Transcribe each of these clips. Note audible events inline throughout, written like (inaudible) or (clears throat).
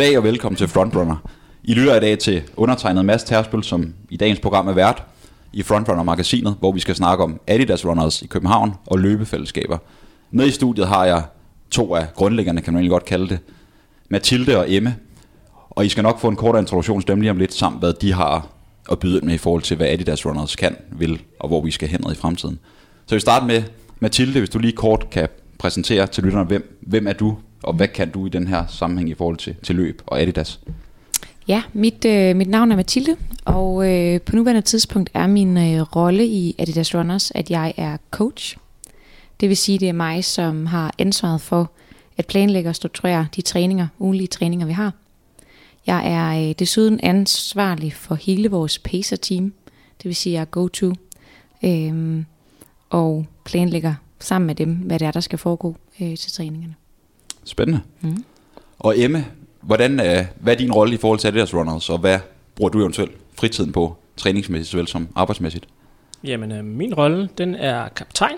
Goddag og velkommen til Frontrunner. I lytter i dag til undertegnet Mads Tersbøl, som i dagens program er vært i Frontrunner-magasinet, hvor vi skal snakke om Adidas Runners i København og løbefællesskaber. Med i studiet har jeg to af grundlæggerne, kan man egentlig godt kalde det, Mathilde og Emme. Og I skal nok få en kort introduktion til dem lige om lidt, samt hvad de har at byde med i forhold til, hvad Adidas Runners kan, vil, og hvor vi skal hen i fremtiden. Så vi starter med Mathilde, hvis du lige kort kan præsentere til lytterne, hvem, hvem er du, og hvad kan du i den her sammenhæng i forhold til, til løb og Adidas? Ja, mit, øh, mit navn er Mathilde, og øh, på nuværende tidspunkt er min øh, rolle i Adidas Runners, at jeg er coach. Det vil sige, det er mig, som har ansvaret for at planlægge og strukturere de træninger, ugenlige træninger, vi har. Jeg er øh, desuden ansvarlig for hele vores pacer-team, det vil sige, jeg er go-to, øh, og planlægger sammen med dem, hvad det er, der skal foregå øh, til træningerne. Spændende. Mm. Og Emme, hvordan, øh, hvad er din rolle i forhold til Adidas Runners, og hvad bruger du eventuelt fritiden på, træningsmæssigt såvel som arbejdsmæssigt? Jamen, øh, min rolle, den er kaptajn,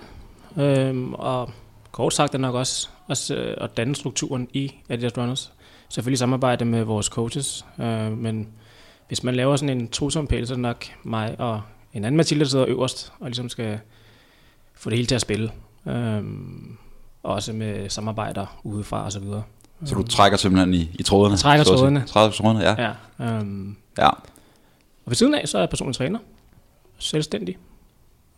øh, og kort sagt er nok også, også øh, at danne strukturen i Adidas Runners. Selvfølgelig samarbejde med vores coaches, øh, men hvis man laver sådan en tosompæl, så er det nok mig og en anden Mathilde, der sidder øverst og ligesom skal få det hele til at spille. Øh, også med samarbejder udefra og så videre. Så du trækker simpelthen i, i trådene? Jeg trækker trådene. Trækker trådene, ja. Ja, øhm, ja. Og ved siden af, så er jeg personlig træner. Selvstændig.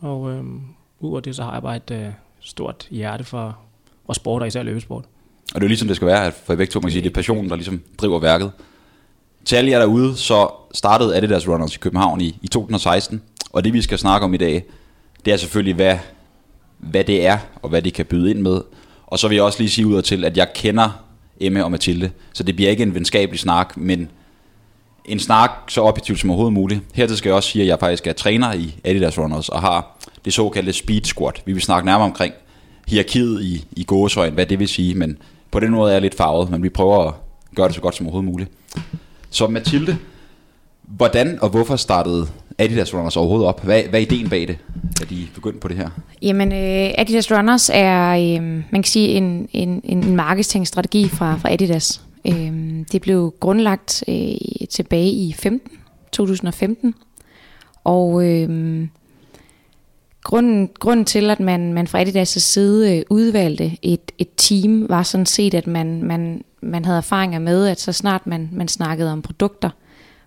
Og øhm, udover det, så har jeg bare et øh, stort hjerte for, for sport, og især løbesport. Og det er jo ligesom det skal være, at for begge to, man kan sige, det er passionen, der ligesom driver værket. Til alle jer derude, så startede Adidas Runners i København i, i 2016. Og det vi skal snakke om i dag, det er selvfølgelig, hvad, hvad det er, og hvad de kan byde ind med. Og så vil jeg også lige sige ud til, at jeg kender Emme og Mathilde, så det bliver ikke en venskabelig snak, men en snak så objektivt som overhovedet muligt. Hertil skal jeg også sige, at jeg faktisk er træner i Adidas Runners, og har det såkaldte speed squat. Vi vil snakke nærmere omkring hierarkiet i, i gåsøjen, hvad det vil sige, men på den måde er jeg lidt farvet, men vi prøver at gøre det så godt som overhovedet muligt. Så Mathilde, hvordan og hvorfor startede Adidas Runners overhovedet op? Hvad, hvad er ideen bag det, at de begyndte på det her? Jamen, øh, Adidas Runners er, øh, man kan sige, en, en, en marketingstrategi fra, fra Adidas. Øh, det blev grundlagt øh, tilbage i 15, 2015, og øh, grunden, grunden til, at man, man fra Adidas' side øh, udvalgte et, et team, var sådan set, at man, man, man havde erfaringer med, at så snart man, man snakkede om produkter,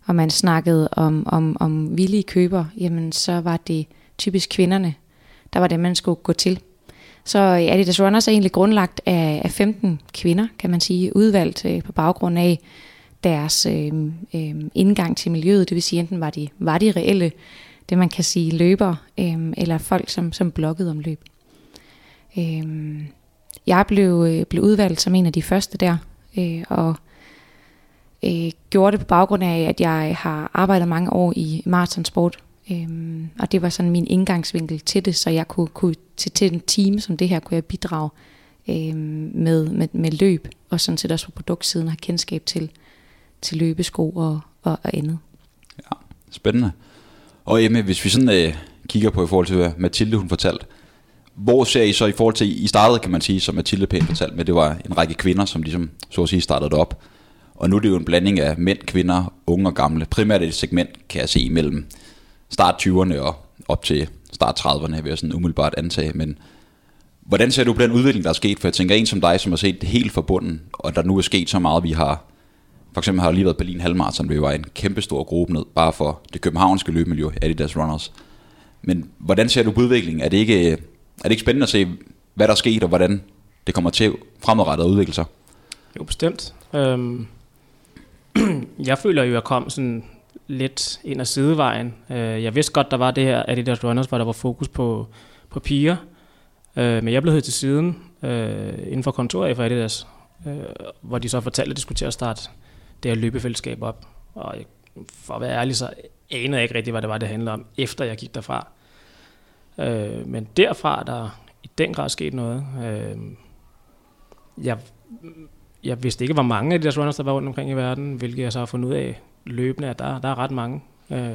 og man snakkede om, om, om villige køber, jamen så var det typisk kvinderne, der var det, man skulle gå til. Så øh, Adidas Runners er egentlig grundlagt af, af 15 kvinder, kan man sige, udvalgt øh, på baggrund af deres øh, øh, indgang til miljøet. Det vil sige, enten var de, var de reelle, det man kan sige løber, øh, eller folk, som, som bloggede om løb. Øh, jeg blev, øh, blev udvalgt som en af de første der, øh, og øh, gjorde det på baggrund af, at jeg har arbejdet mange år i maratonsport. Øhm, og det var sådan min indgangsvinkel til det, så jeg kunne, kunne til, til en team som det her, kunne jeg bidrage øhm, med, med, med løb, og sådan set også på produktsiden have kendskab til, til løbesko og, og, og andet. Ja, spændende. Og Emma, hvis vi sådan øh, kigger på i forhold til, hvad Mathilde hun fortalte, hvor ser I så i forhold til, I startede kan man sige, som Mathilde pænt fortalte med, det var en række kvinder, som ligesom så at sige startede det op. Og nu er det jo en blanding af mænd, kvinder, unge og gamle. Primært et segment, kan jeg se, mellem start 20'erne og op til start 30'erne, vil jeg sådan umiddelbart antage. Men hvordan ser du på den udvikling, der er sket? For jeg tænker, en som dig, som har set det helt forbundet, og der nu er sket så meget, vi har... For eksempel har lige været Berlin Halvmarathon, vi var en kæmpe stor gruppe ned, bare for det københavnske løbemiljø, Adidas Runners. Men hvordan ser du på udviklingen? Er det ikke, er det ikke spændende at se, hvad der er sket, og hvordan det kommer til fremadrettet at udvikle sig? Jo, bestemt. Øhm, (clears throat) jeg føler jo, at jeg kom sådan lidt ind ad sidevejen. Øh, jeg vidste godt, der var det her Adidas Runners, hvor der var fokus på, på piger. Øh, men jeg blev hed til siden øh, inden for kontoret for Adidas, øh, hvor de så fortalte, at de skulle til at starte det her løbefællesskab op. Og for at være ærlig, så anede jeg ikke rigtig, hvad det var, det handlede om, efter jeg gik derfra. Øh, men derfra der i den grad sket noget. Øh, jeg jeg vidste ikke, hvor mange af de der runners, der var rundt omkring i verden, hvilket jeg så har fundet ud af løbende, at der, der er ret mange. Øh,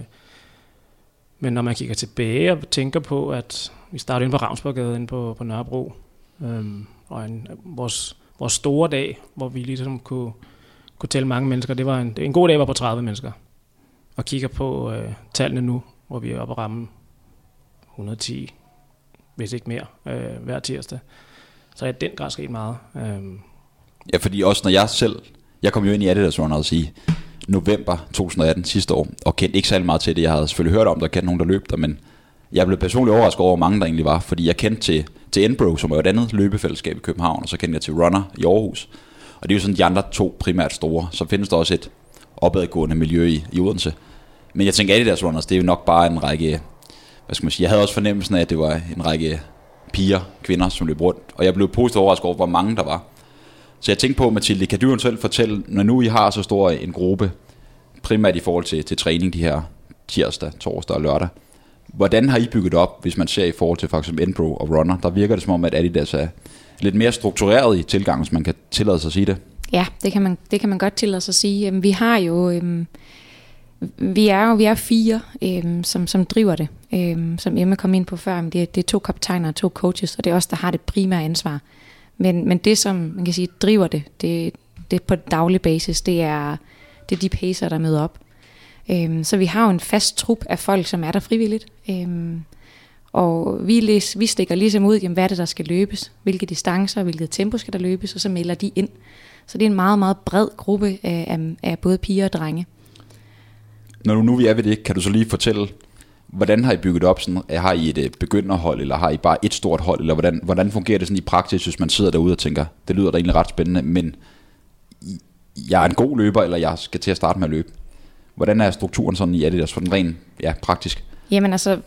men når man kigger tilbage og tænker på, at vi startede inde på Ravnsborggade, inde på, på Nørrebro, øh, og en, vores, vores store dag, hvor vi ligesom kunne, kunne tælle mange mennesker. Det var en, en god dag var på 30 mennesker. Og kigger på øh, tallene nu, hvor vi er oppe at ramme 110, hvis ikke mere, øh, hver tirsdag. Så er den grad sket meget. Øh, Ja, fordi også når jeg selv, jeg kom jo ind i Adidas Runners i november 2018 sidste år, og kendte ikke særlig meget til det. Jeg havde selvfølgelig hørt om, der kendte nogen, der løb der, men jeg blev personligt overrasket over, hvor mange der egentlig var, fordi jeg kendte til, til Enbro, som er et andet løbefællesskab i København, og så kendte jeg til Runner i Aarhus. Og det er jo sådan de andre to primært store. Så findes der også et opadgående miljø i, i Odense. Men jeg tænker, Adidas Runners, det er jo nok bare en række, hvad skal man sige, jeg havde også fornemmelsen af, at det var en række piger, kvinder, som løb rundt. Og jeg blev positivt overrasket over, hvor mange der var. Så jeg tænkte på, Mathilde, kan du eventuelt fortælle, når nu I har så stor en gruppe, primært i forhold til, til træning de her tirsdag, torsdag og lørdag, hvordan har I bygget op, hvis man ser i forhold til faktisk Enpro og Runner? Der virker det som om, at Adidas er lidt mere struktureret i tilgangen, hvis man kan tillade sig at sige det. Ja, det kan man, det kan man godt tillade sig at sige. Øhm, vi har jo... Øhm, vi er jo vi er fire, øhm, som, som driver det, øhm, som Emma kom ind på før. Det, er- det er to kaptajner og to coaches, og det er os, der har det primære ansvar. Men, men det, som man kan sige driver det, det, det på daglig basis, det er, det er de pacer, der møder op. Øhm, så vi har jo en fast trup af folk, som er der frivilligt. Øhm, og vi, læs, vi stikker ligesom ud, jamen, hvad er det, der skal løbes, hvilke distancer, hvilket tempo skal der løbes, og så melder de ind. Så det er en meget, meget bred gruppe af, af, af både piger og drenge. Når du nu vi er ved det, kan du så lige fortælle, hvordan har I bygget op? Sådan, har I et øh, begynderhold, eller har I bare et stort hold, eller hvordan, hvordan fungerer det sådan i praksis, hvis man sidder derude og tænker, det lyder da egentlig ret spændende, men jeg er en god løber, eller jeg skal til at starte med at løbe. Hvordan er strukturen sådan i Adidas, for den ren, ja, praktisk? Jamen altså,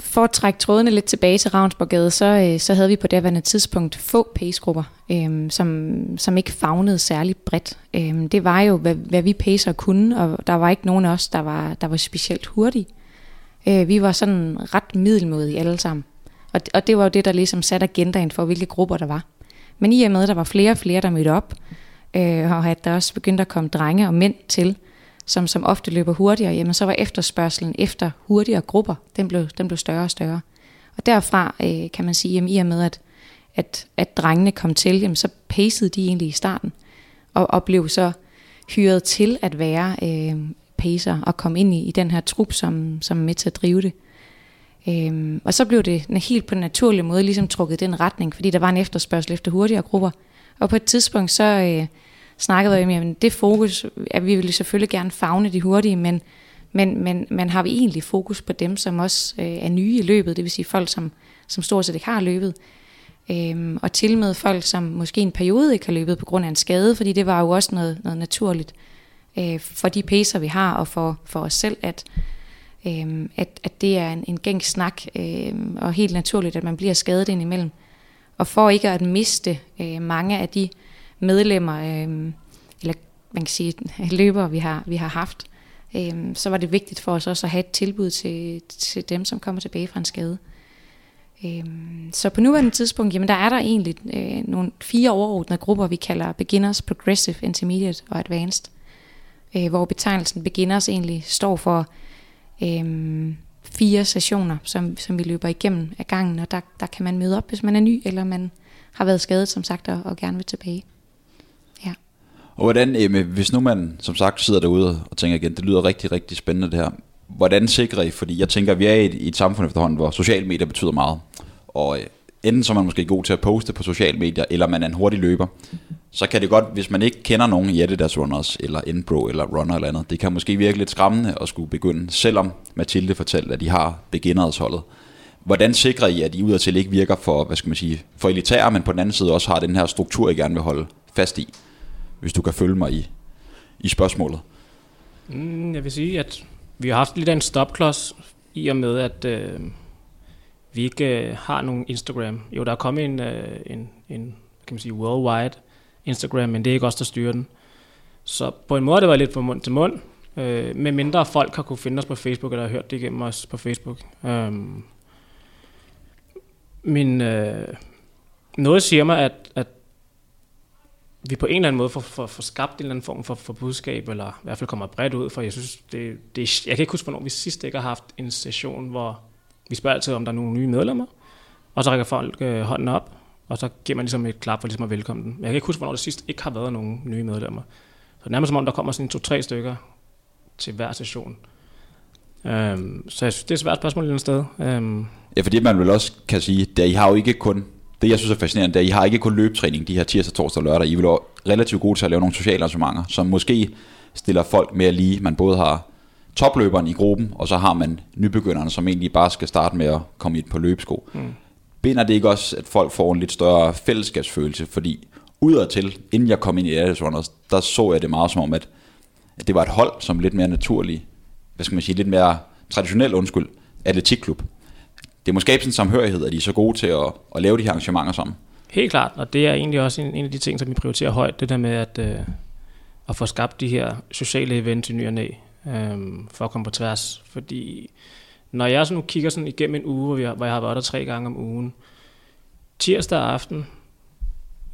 for at trække trådene lidt tilbage til Ravnsborgade, så, øh, så havde vi på det daværende tidspunkt få pacegrupper, øhm, som, som ikke fagnede særlig bredt. Øhm, det var jo, hvad, hvad vi pacer kunne, og der var ikke nogen af os, der var, der var specielt hurtige. Øh, vi var sådan ret middelmodige alle sammen. Og, og det var jo det, der ligesom satte agendaen for, hvilke grupper der var. Men i og med, at der var flere og flere, der mødte op, øh, og at der også begyndte at komme drenge og mænd til, som, som ofte løber hurtigere, jamen så var efterspørgselen efter hurtigere grupper, den blev, den blev større og større. Og derfra øh, kan man sige, jamen, i og med, at, at, at drengene kom til, jamen, så pacede de egentlig i starten, og, og blev så hyret til at være øh, pacer og komme ind i, i den her trup, som, som er med til at drive det. Øhm, og så blev det helt på en naturlig måde ligesom trukket i den retning, fordi der var en efterspørgsel efter hurtigere grupper. Og på et tidspunkt så øh, snakkede vi om, at det fokus, at vi ville selvfølgelig gerne fagne de hurtige, men, men, men, men har vi egentlig fokus på dem, som også øh, er nye i løbet, det vil sige folk, som, som stort set ikke har løbet, øhm, og til med folk, som måske en periode ikke har løbet på grund af en skade, fordi det var jo også noget, noget naturligt øh, Øh, for de pacer, vi har, og for, for os selv, at, øh, at, at det er en, en gængs snak, øh, og helt naturligt, at man bliver skadet indimellem. Og for ikke at miste øh, mange af de medlemmer, øh, eller man kan sige (laughs) løbere, vi har, vi har haft, øh, så var det vigtigt for os også at have et tilbud til, til dem, som kommer tilbage fra en skade. Øh, så på nuværende tidspunkt, jamen der er der egentlig øh, nogle fire overordnede grupper, vi kalder Beginners, Progressive, Intermediate og Advanced, øh, Øh, hvor betegnelsen Beginners egentlig står for øh, fire sessioner, som, som vi løber igennem af gangen, og der, der kan man møde op, hvis man er ny, eller man har været skadet, som sagt, og, og gerne vil tilbage. Ja. Og hvordan, øh, Emme, hvis nu man som sagt sidder derude og tænker igen, det lyder rigtig, rigtig spændende det her. Hvordan sikrer I, fordi jeg tænker, at vi er i et, i et samfund efterhånden, hvor sociale medier betyder meget. Og øh, enten så er man måske god til at poste på sociale medier, eller man er en hurtig løber. Så kan det godt, hvis man ikke kender nogen i Adidas Runners, eller Enpro, eller Runner eller andet, det kan måske virke lidt skræmmende at skulle begynde, selvom Mathilde fortalte, at de har beginnersholdet. Hvordan sikrer I, at I udadtil ikke virker for, hvad skal man sige, for elitære, men på den anden side også har den her struktur, I gerne vil holde fast i? Hvis du kan følge mig i, i spørgsmålet. Mm, jeg vil sige, at vi har haft lidt af en stopklods i og med, at øh, vi ikke øh, har nogen Instagram. Jo, der er kommet en, øh, en, en kan man sige, worldwide Instagram, men det er ikke os, der styrer den. Så på en måde det var lidt fra mund til mund, øh, med mindre folk har kunne finde os på Facebook, eller har hørt det igennem os på Facebook. Øhm, um, min, øh, noget siger mig, at, at vi på en eller anden måde får, får, får skabt en eller anden form for, for budskab, eller i hvert fald kommer bredt ud, for jeg synes, det, det, jeg kan ikke huske, hvornår vi sidst ikke har haft en session, hvor vi spørger altid, om der er nogle nye medlemmer, og så rækker folk øh, hånden op, og så giver man ligesom et klap for ligesom at velkomme dem. Men jeg kan ikke huske, hvornår det sidst ikke har været nogen nye medlemmer. Så er nærmest som om, der kommer sådan to-tre stykker til hver session. Øhm, så jeg synes, det er et svært spørgsmål et eller sted. Øhm. Ja, fordi man vel også kan sige, at I har jo ikke kun, det jeg synes er fascinerende, det er, at I har ikke kun løbetræning de her tirsdag, torsdag og lørdag. I vil relativt gode til at lave nogle sociale arrangementer, som måske stiller folk mere lige. Man både har topløberen i gruppen, og så har man nybegynderne, som egentlig bare skal starte med at komme ind på løbesko. Mm. Binder det ikke også, at folk får en lidt større fællesskabsfølelse? Fordi udadtil, inden jeg kom ind i Adidas Runners, der så jeg det meget som om, at, at det var et hold, som lidt mere naturligt, hvad skal man sige, lidt mere traditionel, undskyld, atletikklub. Det må skabe sådan en samhørighed, at de er så gode til at, at lave de her arrangementer sammen. Helt klart, og det er egentlig også en, en af de ting, som vi prioriterer højt, det der med at, øh, at få skabt de her sociale events i ny og næ, øh, for at komme på tværs. Fordi når jeg så nu kigger sådan igennem en uge, hvor, vi har, hvor jeg har været der tre gange om ugen, tirsdag aften,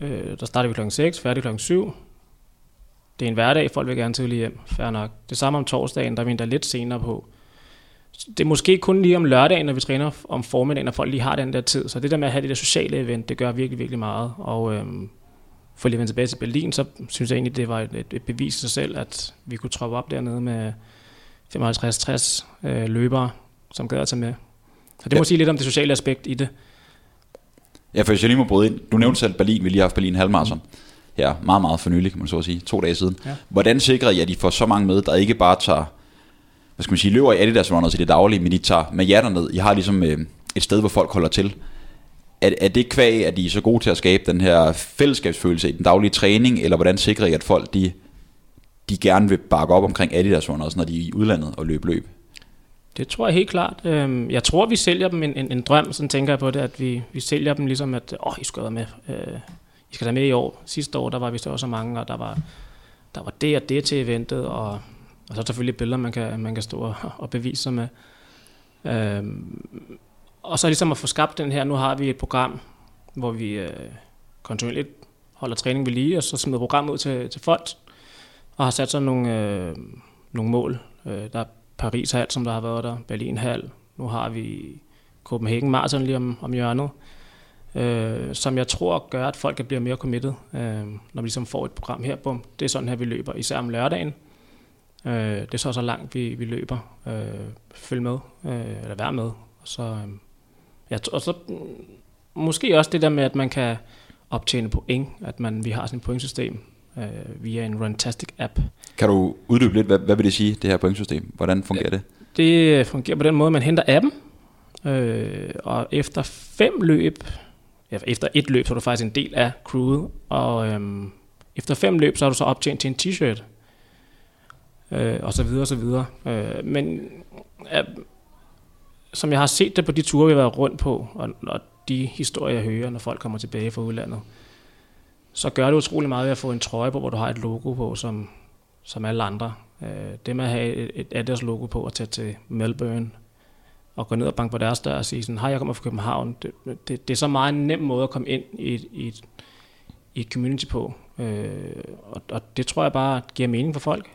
øh, der starter vi klokken 6, færdig klokken 7. Det er en hverdag, folk vil gerne tidligt hjem, fair nok. Det samme om torsdagen, der er vi endda lidt senere på. Det er måske kun lige om lørdagen, når vi træner om formiddagen, når folk lige har den der tid. Så det der med at have det der sociale event, det gør virkelig, virkelig meget. Og øhm, for lige at vende tilbage til Berlin, så synes jeg egentlig, det var et, et bevis i sig selv, at vi kunne troppe op dernede med 55-60 øh, løbere, som gad at tage med. Så det ja. må sige lidt om det sociale aspekt i det. Ja, for hvis jeg lige må bryde ind. Du nævnte selv Berlin, vi lige har haft Berlin halvmarathon. Mm. Ja, meget, meget for nylig, kan man så sige. To dage siden. Ja. Hvordan sikrer I, at I får så mange med, der ikke bare tager, hvad skal man sige, løber i Adidas runners i det daglige, men de tager med jer ned. I har ligesom øh, et sted, hvor folk holder til. Er, er det kvæg, at I er så gode til at skabe den her fællesskabsfølelse i den daglige træning, eller hvordan sikrer I, at folk de, de gerne vil bakke op omkring Adidas runners, når de er i udlandet og løber løb? Det tror jeg helt klart. Øhm, jeg tror, vi sælger dem en, en, en drøm, sådan tænker jeg på det, at vi, vi sælger dem ligesom, at åh, I skal være med. Øh, I skal være med i år. Sidste år, der var vi så også mange, og der var, der var det og det til eventet, og, og så selvfølgelig billeder, man kan, man kan stå og, og bevise sig med. Øhm, og så ligesom at få skabt den her, nu har vi et program, hvor vi øh, kontinuerligt holder træning ved lige, og så smider programmet ud til, til folk, og har sat sådan nogle, øh, nogle mål. Øh, der Paris Hal, som der har været der, Berlin Hal, nu har vi Copenhagen Marathon lige om, om hjørnet, øh, som jeg tror gør, at folk bliver mere committed, øh, når vi ligesom får et program her. Bum, det er sådan her, vi løber, især om lørdagen. Øh, det er så så langt, vi, vi løber. Øh, følg med, øh, eller vær med. Og så, øh, ja, og så mm, måske også det der med, at man kan optjene point, at man, vi har sådan et pointsystem, øh, via en Runtastic app. Kan du uddybe lidt, hvad, hvad vil det sige, det her pointsystem? Hvordan fungerer det? Det fungerer på den måde, man henter appen, øh, og efter fem løb, ja, efter et løb, så er du faktisk en del af crewet, og øh, efter fem løb, så har du så optjent til en t-shirt, øh, og så videre, og så videre. Øh, men øh, som jeg har set det på de ture, vi har været rundt på, og, og de historier, jeg hører, når folk kommer tilbage fra udlandet, så gør det utrolig meget ved at få en trøje på, hvor du har et logo på, som, som alle andre. Øh, det med at have et, et Adidas logo på og tage til Melbourne og gå ned og banke på deres dør og sige sådan, hej, jeg kommer fra København. Det, det, det er så meget en nem måde at komme ind i et, i et, i et community på. Øh, og, og det tror jeg bare giver mening for folk.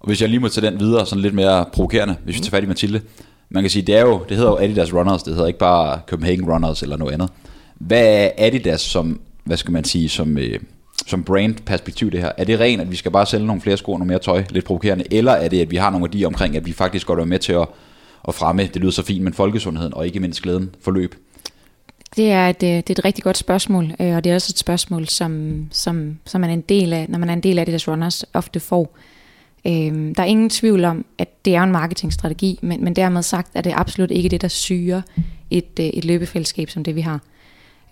Og hvis jeg lige må tage den videre, sådan lidt mere provokerende, hvis vi tager fat i Mathilde. Man kan sige, det er jo, det hedder jo Adidas Runners, det hedder ikke bare Copenhagen Runners eller noget andet. Hvad er Adidas som hvad skal man sige, som, øh, som brand-perspektiv det her? Er det rent, at vi skal bare sælge nogle flere sko og noget mere tøj, lidt provokerende, eller er det, at vi har nogle værdier omkring, at vi faktisk godt er med til at, at fremme, det lyder så fint, men folkesundheden, og ikke mindst glæden for løb? Det er, et, øh, det er et rigtig godt spørgsmål, øh, og det er også et spørgsmål, som, som, som man er en del af, når man er en del af det, der runners ofte får. Øhm, der er ingen tvivl om, at det er en marketingstrategi, men, men dermed sagt er det absolut ikke det, der syrer et, øh, et løbefællesskab som det, vi har.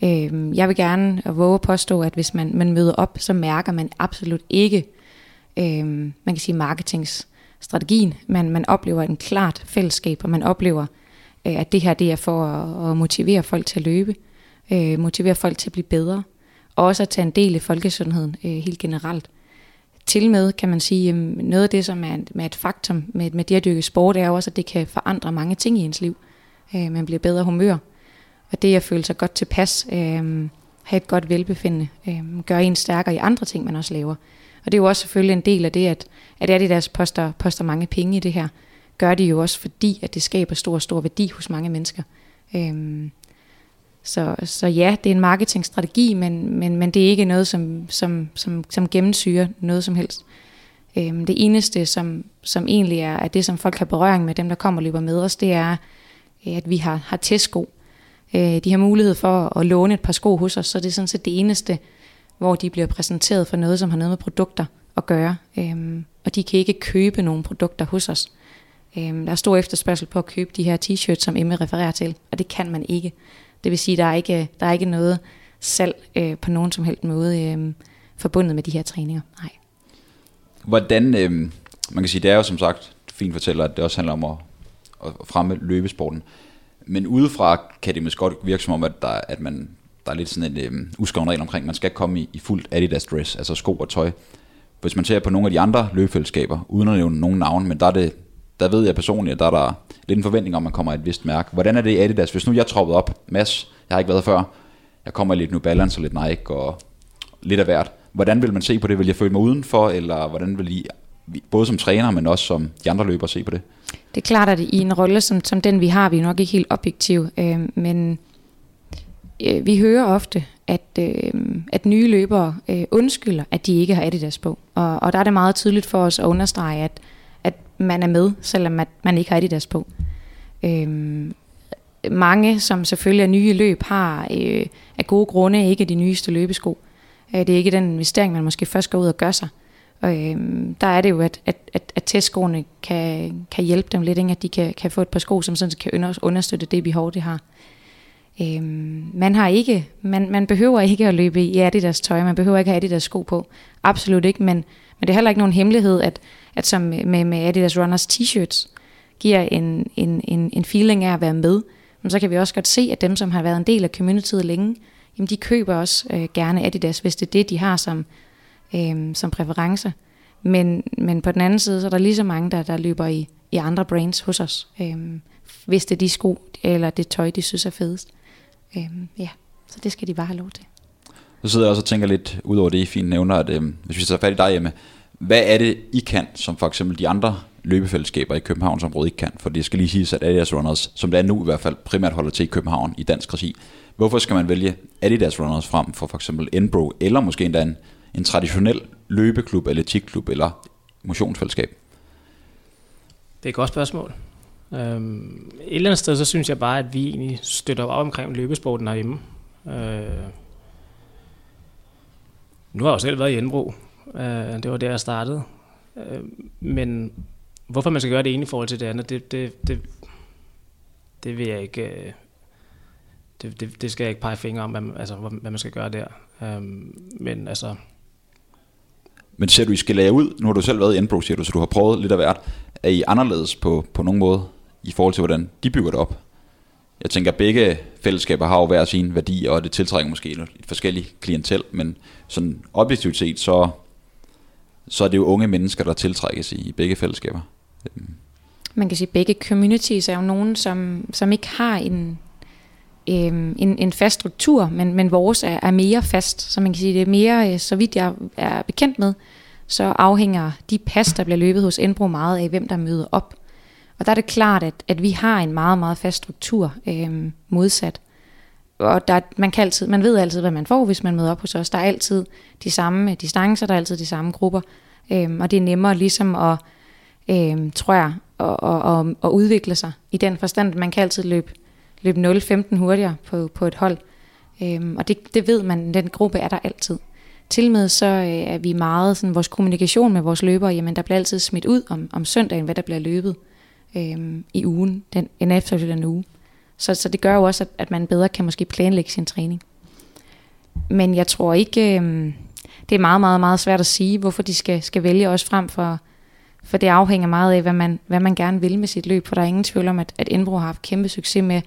Øhm, jeg vil gerne våge at påstå, at hvis man, man møder op, så mærker man absolut ikke, øhm, man kan sige marketingsstrategien, men man oplever en klart fællesskab, og man oplever, øh, at det her det er for at, at motivere folk til at løbe, øh, motivere folk til at blive bedre, og også at tage en del i folkesundheden øh, helt generelt. Til med kan man sige, noget af det, som er, med et faktum med, med det at dyrke sport, er også, at det kan forandre mange ting i ens liv. Øh, man bliver bedre humør, og det at føle sig godt tilpas, øh, have et godt velbefindende, øh, gør en stærkere i andre ting, man også laver. Og det er jo også selvfølgelig en del af det, at, at er det deres poster, poster mange penge i det her, gør det jo også fordi, at det skaber stor, stor værdi hos mange mennesker. Øh, så, så ja, det er en marketingstrategi, men, men, men det er ikke noget, som, som, som, som gennemsyrer noget som helst. Øhm, det eneste, som, som egentlig er, er det, som folk har berøring med, dem der kommer og løber med os, det er, øh, at vi har, har testsko. Øh, de har mulighed for at låne et par sko hos os, så det er sådan set det eneste, hvor de bliver præsenteret for noget, som har noget med produkter at gøre. Øhm, og de kan ikke købe nogle produkter hos os. Øhm, der er stor efterspørgsel på at købe de her t-shirts, som Emme refererer til, og det kan man ikke. Det vil sige, at der er ikke, der er ikke noget salg øh, på nogen som helst måde øh, forbundet med de her træninger. Nej. Hvordan, øh, man kan sige, det er jo som sagt fint fortæller, at det også handler om at, at fremme løbesporten. Men udefra kan det måske godt virke som om, at, der, at man, der er lidt sådan en øh, uskreven regel omkring, at man skal komme i, i fuldt Adidas dress, altså sko og tøj. Hvis man ser på nogle af de andre løbefællesskaber, uden at nævne nogen navn, men der er det, der ved jeg personligt, at der er der lidt en forventning om, at man kommer i et vist mærke. Hvordan er det i Adidas? Hvis nu jeg troppet op, Mads, jeg har ikke været før, jeg kommer i lidt New Balance og lidt Nike og lidt af hvert. Hvordan vil man se på det? Vil jeg føle mig udenfor, eller hvordan vil I, både som træner, men også som de andre løbere, se på det? Det er klart, at i en rolle som, som den, vi har, vi er nok ikke helt objektiv, øh, men øh, vi hører ofte, at, øh, at nye løbere øh, undskylder, at de ikke har Adidas på. Og, og der er det meget tydeligt for os at understrege, at, at man er med, selvom at man ikke har Adidas på. Øhm, mange, som selvfølgelig er nye løb, har øh, af gode grunde ikke de nyeste løbesko. Øh, det er ikke den investering, man måske først går ud og gør sig. Og øh, der er det jo, at, at, at, at testskoene kan, kan hjælpe dem lidt, ikke? at de kan, kan få et par sko, som sådan kan understøtte det behov, de har. Øh, man har ikke, man, man behøver ikke at løbe i Adidas tøj, man behøver ikke at have Adidas sko på. Absolut ikke, men, men det er heller ikke nogen hemmelighed, at, at som med, med Adidas Runners t-shirts giver en, en, en, en feeling af at være med, men så kan vi også godt se, at dem, som har været en del af communityet længe, jamen de køber også øh, gerne Adidas, hvis det er det, de har som, øh, som præference. Men, men på den anden side, så er der lige så mange, der, der løber i, i andre brands hos os, øh, hvis det er de sko eller det tøj, de synes er fedest. Øh, ja, så det skal de bare have lov til. Så sidder jeg også og tænker lidt, ud over det, I fint nævner, at øh, hvis vi tager fat i dig hjemme, hvad er det, I kan, som for eksempel de andre løbefællesskaber i Københavnsområdet ikke kan? For det skal lige siges, at Adidas Runners, som det er nu i hvert fald, primært holder til i København i dansk regi. Hvorfor skal man vælge Adidas Runners frem for for eksempel Enbro, eller måske endda en, en traditionel løbeklub, atletikklub eller motionsfællesskab? Det er et godt spørgsmål. Øhm, et eller andet sted, så synes jeg bare, at vi egentlig støtter op omkring løbesporten herhjemme. Øh, nu har jeg jo selv været i Enbro. Øh, det var der, jeg startede. Øh, men hvorfor man skal gøre det ene i forhold til det andet, det, det, det, det vil jeg ikke... Øh, det, det, det skal jeg ikke pege fingre om, hvad, altså, hvad man skal gøre der. Øhm, men altså... Men ser du, I skal lære ud? Nu har du selv været i Enbro, siger du, så du har prøvet lidt af hvert. Er I anderledes på, på nogen måde i forhold til, hvordan de bygger det op? Jeg tænker, at begge fællesskaber har jo hver sin værdi, og det tiltrækker måske et forskelligt klientel, men sådan objektivt set, så, så er det jo unge mennesker, der tiltrækkes i, begge fællesskaber. Øhm. Man kan sige, at begge communities er jo nogen, som, som ikke har en, øhm, en, en fast struktur, men, men vores er, er mere fast. Så man kan sige, det er mere, øh, så vidt jeg er bekendt med, så afhænger de pas, der bliver løbet hos Enbro meget af, hvem der møder op. Og der er det klart, at, at vi har en meget, meget fast struktur øhm, modsat. Og der, man, kan altid, man ved altid, hvad man får, hvis man møder op hos os. Der er altid de samme distancer, der er altid de samme grupper. Øhm, og det er nemmere ligesom at, øhm, tror jeg, at, at, at, at udvikle sig i den forstand, at man kan altid løbe løbe 0-15 hurtigere på, på et hold. Øhm, og det, det ved man, den gruppe er der altid. Til med så øh, er vi meget, sådan, vores kommunikation med vores løbere, jamen der bliver altid smidt ud om, om søndagen, hvad der bliver løbet øhm, i ugen, den, en efterfølgende uge. Så, så det gør jo også, at, at man bedre kan måske planlægge sin træning. Men jeg tror ikke, øh, det er meget, meget, meget svært at sige, hvorfor de skal, skal vælge os frem for, for det afhænger meget af, hvad man, hvad man gerne vil med sit løb, for der er ingen tvivl om, at, at Indbro har haft kæmpe succes med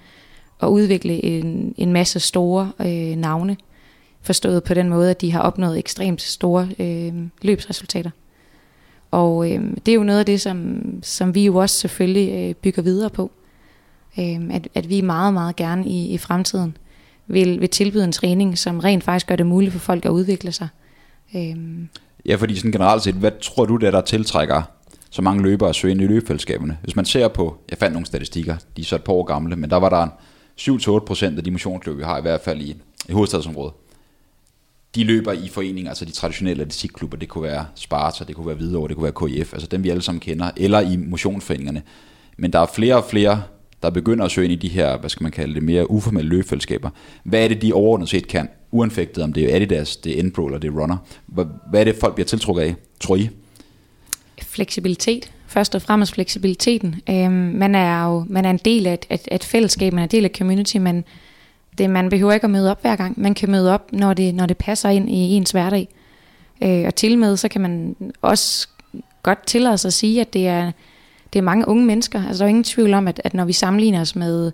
at udvikle en, en masse store øh, navne, forstået på den måde, at de har opnået ekstremt store øh, løbsresultater. Og øh, det er jo noget af det, som, som vi jo også selvfølgelig øh, bygger videre på. Øh, at, at vi meget, meget gerne i, i fremtiden vil, vil tilbyde en træning, som rent faktisk gør det muligt for folk at udvikle sig. Øh. Ja, fordi sådan generelt set, hvad tror du, det er, der tiltrækker så mange løbere at søge ind i løbefællesskaberne? Hvis man ser på, jeg fandt nogle statistikker, de er så et par år gamle, men der var der en 7-8% af de motionsløb, vi har i hvert fald i, i hovedstadsområdet, de løber i foreninger, altså de traditionelle atletikklubber, det kunne være Sparta, det kunne være Hvidovre, det kunne være KIF, altså dem vi alle sammen kender, eller i motionsforeningerne. Men der er flere og flere, der begynder at søge ind i de her, hvad skal man kalde det, mere uformelle løbefællesskaber. Hvad er det, de overordnet set kan, uanfægtet om det er Adidas, det er Enpro eller det er Runner? Hvad er det, folk bliver tiltrukket af, tror I? Fleksibilitet. Først og fremmest fleksibiliteten. Øhm, man er jo man er en del af et, et, et fællesskab, man er en del af community, men det, man behøver ikke at møde op hver gang. Man kan møde op, når det, når det passer ind i ens hverdag. Øh, og til med, så kan man også godt tillade sig at sige, at det er, det er mange unge mennesker. Altså der er ingen tvivl om, at, at når vi sammenligner os med,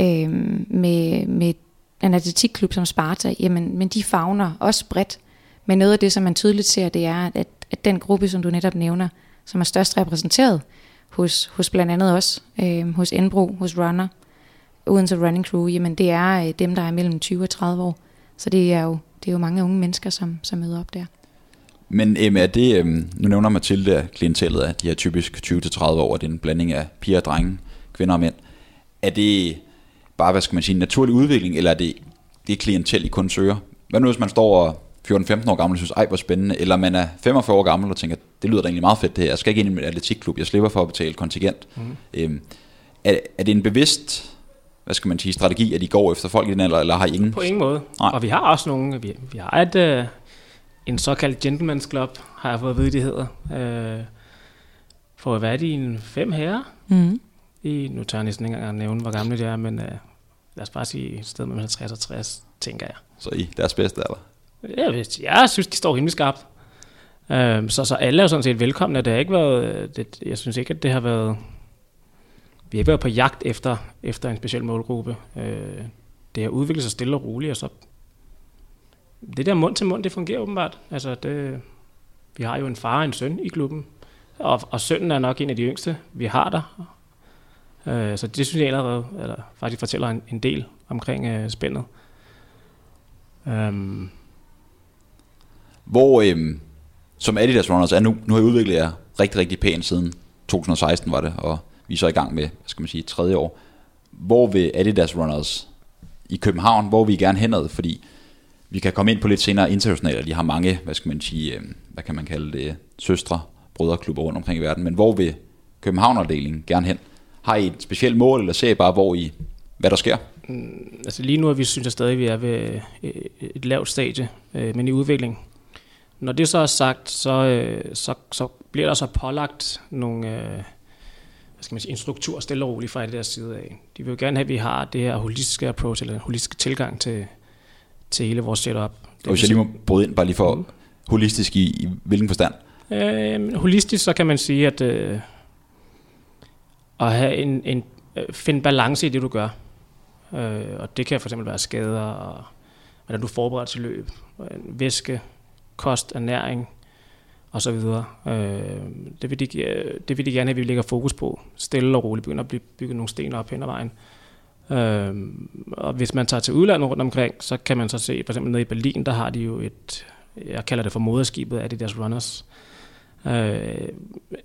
øh, med, med en atletikklub som Sparta, jamen men de fagner også bredt. Men noget af det, som man tydeligt ser, det er, at, at den gruppe, som du netop nævner, som er størst repræsenteret hos, hos blandt andet os, øh, hos Enbro, hos Runner, Odense Running Crew, jamen det er øh, dem, der er mellem 20 og 30 år. Så det er jo, det er jo mange unge mennesker, som, som møder op der. Men øhm, er det, øhm, nu nævner Mathilde, at klientellet af de her typisk 20-30 år, det er en blanding af piger og drenge, kvinder og mænd. Er det bare, hvad skal man sige, naturlig udvikling, eller er det det klientel, I kun søger? Hvad nu, hvis man står og 14-15 år gammel og synes, ej hvor spændende, eller man er 45 år gammel og tænker, det lyder da egentlig meget fedt det her, jeg skal ikke ind i en atletikklub, jeg slipper for at betale kontingent. Mm. Øhm, er, er det en bevidst hvad skal man sige, strategi, at I går efter folk i den alder, eller har I ingen? På ingen måde. Nej. Og vi har også nogle, vi, vi har et, uh, en såkaldt gentleman's club, har jeg fået at vide, det hedder. Uh, for at være i en fem herrer. Mm. I, nu tager jeg næsten ikke engang at nævne, hvor gamle det er, men uh, lad os bare sige et sted mellem 50 og 60, tænker jeg. Så I deres bedste alder? Jeg, ved, jeg synes, de står rimelig skarpt. Uh, så, så alle er sådan set velkomne. Det har ikke været, det, jeg synes ikke, at det har været vi har ikke været på jagt efter, efter en speciel målgruppe. Øh, det har udviklet sig stille og roligt, og så det der mund til mund, det fungerer åbenbart. Altså det, vi har jo en far og en søn i klubben, og, og sønnen er nok en af de yngste, vi har der. Øh, så det synes jeg allerede, eller faktisk fortæller en, en del omkring øh, spændet. Um. Øhm. Hvor, øhm, som Adidas Runners er nu, nu har I udviklet jer rigtig, rigtig pænt siden 2016 var det, og vi er så i gang med, hvad skal man sige, tredje år. Hvor vil Adidas Runners i København, hvor vi gerne henad, fordi vi kan komme ind på lidt senere internationalt, og de har mange, hvad skal man sige, øh, hvad kan man kalde det, søstre, brødreklubber rundt omkring i verden, men hvor vil Københavnerdelingen gerne hen? Har I et specielt mål, eller ser I bare, hvor I, hvad der sker? Mm, altså lige nu er vi synes jeg stadig, at vi er ved øh, et lavt stadie, øh, men i udvikling. Når det så er sagt, så, så, så bliver der så pålagt nogle, hvad skal man sige, en struktur stille og roligt fra der side af. De vil jo gerne have, at vi har det her holistiske approach, eller holistiske tilgang til, til hele vores setup. Det og hvis jeg lige må bryde ind, bare lige for mm. holistisk i, i hvilken forstand? Øh, holistisk, så kan man sige, at øh, at have en, en, øh, finde balance i det, du gør. Øh, og det kan for eksempel være skader, og hvordan du forbereder til løb, væske, kost, ernæring, og så videre. Øh, det, vil de, det vil de gerne have, at vi lægger fokus på. Stille og roligt begynder at blive bygget nogle sten op hen ad vejen. Øh, Øhm, og hvis man tager til udlandet rundt omkring, så kan man så se, for eksempel nede i Berlin, der har de jo et, jeg kalder det for moderskibet af de deres runners. Øh,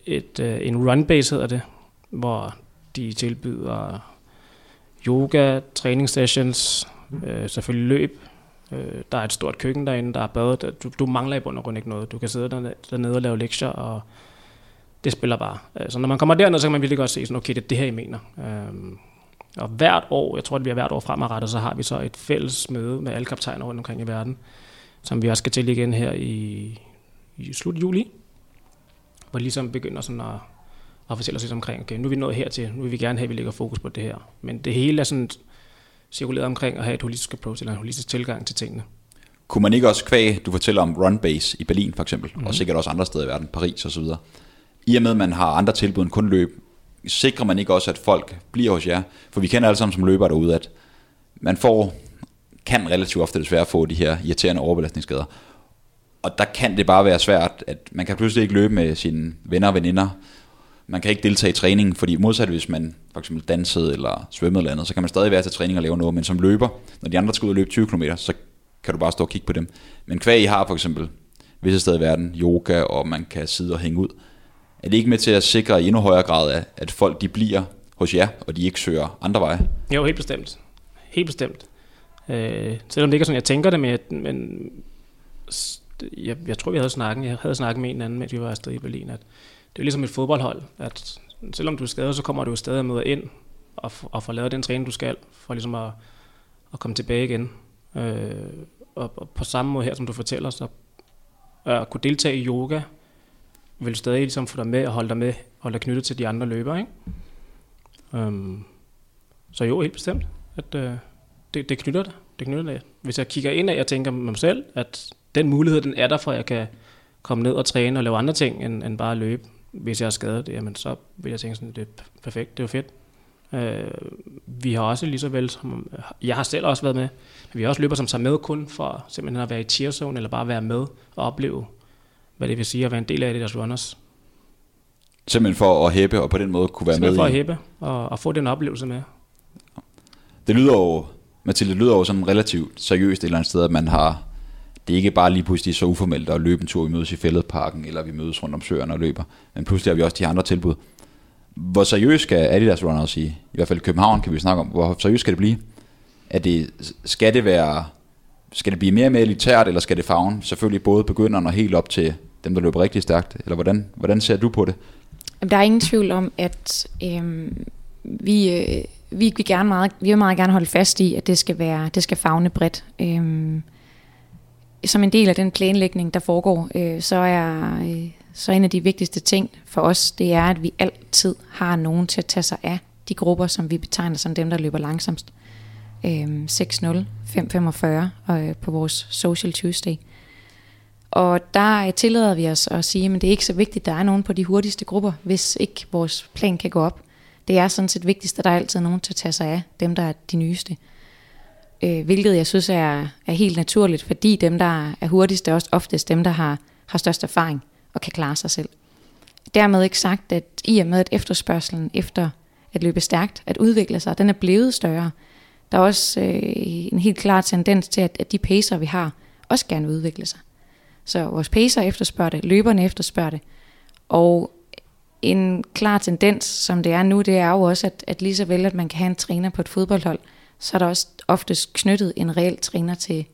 et, øh, en runbase hedder det, hvor de tilbyder yoga, training sessions, øh, selvfølgelig løb, Øh, der er et stort køkken derinde, der er bad. Du, du mangler i bund og grund ikke noget. Du kan sidde dernede, dernede og lave lektier, og det spiller bare. Øh, så når man kommer derned, så kan man virkelig godt se, sådan, okay, det er det her, I mener. Øh, og hvert år, jeg tror, at vi er hvert år fremadrettet, så har vi så et fælles møde med alle kaptajner rundt omkring i verden, som vi også skal til igen her i, i slut juli, hvor ligesom begynder sådan at, at fortælle os lidt omkring, okay, nu er vi nået hertil, nu vil vi gerne have, at vi lægger fokus på det her. Men det hele er sådan cirkuleret omkring at have et holistisk approach, eller en holistisk tilgang til tingene. Kunne man ikke også kvæge, du fortæller om Run Base i Berlin for eksempel, mm-hmm. og mhm. sikkert også andre steder i verden, Paris osv., i og med, at man har andre tilbud end kun løb, sikrer man ikke også, at folk bliver hos jer? For vi kender alle sammen som løbere derude, at man får, kan relativt ofte desværre få de her irriterende overbelastningsskader. Og der kan det bare være svært, at man kan pludselig ikke løbe med sine venner og veninder, man kan ikke deltage i træningen, fordi modsat hvis man for eksempel dansede eller svømmede eller andet, så kan man stadig være til træning og lave noget, men som løber, når de andre skal ud og løbe 20 km, så kan du bare stå og kigge på dem. Men kvæg I har for eksempel visse steder i verden, yoga, og man kan sidde og hænge ud, er det ikke med til at sikre i endnu højere grad, at folk de bliver hos jer, og de ikke søger andre veje? Jo, helt bestemt. helt bestemt. Øh, selvom det ikke er sådan, jeg tænker det, men, men jeg, jeg tror, vi havde snakket, jeg havde snakket med en anden, mens vi var afsted i Berlin, at det er ligesom et fodboldhold, at selvom du er skadet, så kommer du stadig med ind og, og får lavet den træning, du skal, for ligesom at, at komme tilbage igen. Øh, og, og på samme måde her, som du fortæller, så at kunne deltage i yoga, vil stadig ligesom få dig med og holde dig med, holde dig knyttet til de andre løbere, ikke? Um, så jo, helt bestemt, at øh, det, det knytter det. det knytter det. Hvis jeg kigger ind af, jeg tænker mig selv, at den mulighed, den er der for, at jeg kan komme ned og træne og lave andre ting, end, end bare at løbe. Hvis jeg er skadet, jamen så vil jeg tænke sådan, det er perfekt, det er fedt. Øh, vi har også lige så vel som, jeg har selv også været med, men vi har også løber, som tager med kun for simpelthen at være i cheer zone, eller bare være med og opleve, hvad det vil sige at være en del af det deres runners. Simpelthen for at hæppe og på den måde kunne være simpelthen med for at hæppe og, og få den oplevelse med. Det lyder jo, Mathilde, det lyder jo sådan relativt seriøst et eller andet sted, at man har, det er ikke bare lige pludselig så uformelt at løbe en tur, vi mødes i fældeparken, eller vi mødes rundt om søerne og løber, men pludselig har vi også de andre tilbud. Hvor seriøst skal Adidas Runners i, i hvert fald i København kan vi snakke om, hvor seriøst skal det blive? Er det, skal det være, skal det blive mere og mere elitært, eller skal det fagne selvfølgelig både begynderne og helt op til dem, der løber rigtig stærkt? Eller hvordan, hvordan ser du på det? Der er ingen tvivl om, at øh, vi, øh, vi, vi, gerne meget, vi vil meget gerne holde fast i, at det skal, være, det skal fagne bredt. Øh, som en del af den planlægning, der foregår, øh, så er øh, så en af de vigtigste ting for os, det er, at vi altid har nogen til at tage sig af de grupper, som vi betegner som dem, der løber langsomst. Øh, 6.0, 5.45 øh, på vores Social Tuesday. Og der øh, tillader vi os at sige, at det er ikke så vigtigt, at der er nogen på de hurtigste grupper, hvis ikke vores plan kan gå op. Det er sådan set vigtigst, at der er altid nogen til at tage sig af dem, der er de nyeste. Øh, hvilket jeg synes er, er helt naturligt, fordi dem, der er hurtigst, er også oftest dem, der har, har størst erfaring og kan klare sig selv. Dermed ikke sagt, at i og med at efterspørgselen efter at løbe stærkt, at udvikle sig, den er blevet større. Der er også øh, en helt klar tendens til, at, at de pacer, vi har, også gerne vil udvikle sig. Så vores pacer efterspørger det, løberne efterspørger det. Og en klar tendens, som det er nu, det er jo også, at, at lige så vel, at man kan have en træner på et fodboldhold, så er der også oftest knyttet en reel træner til,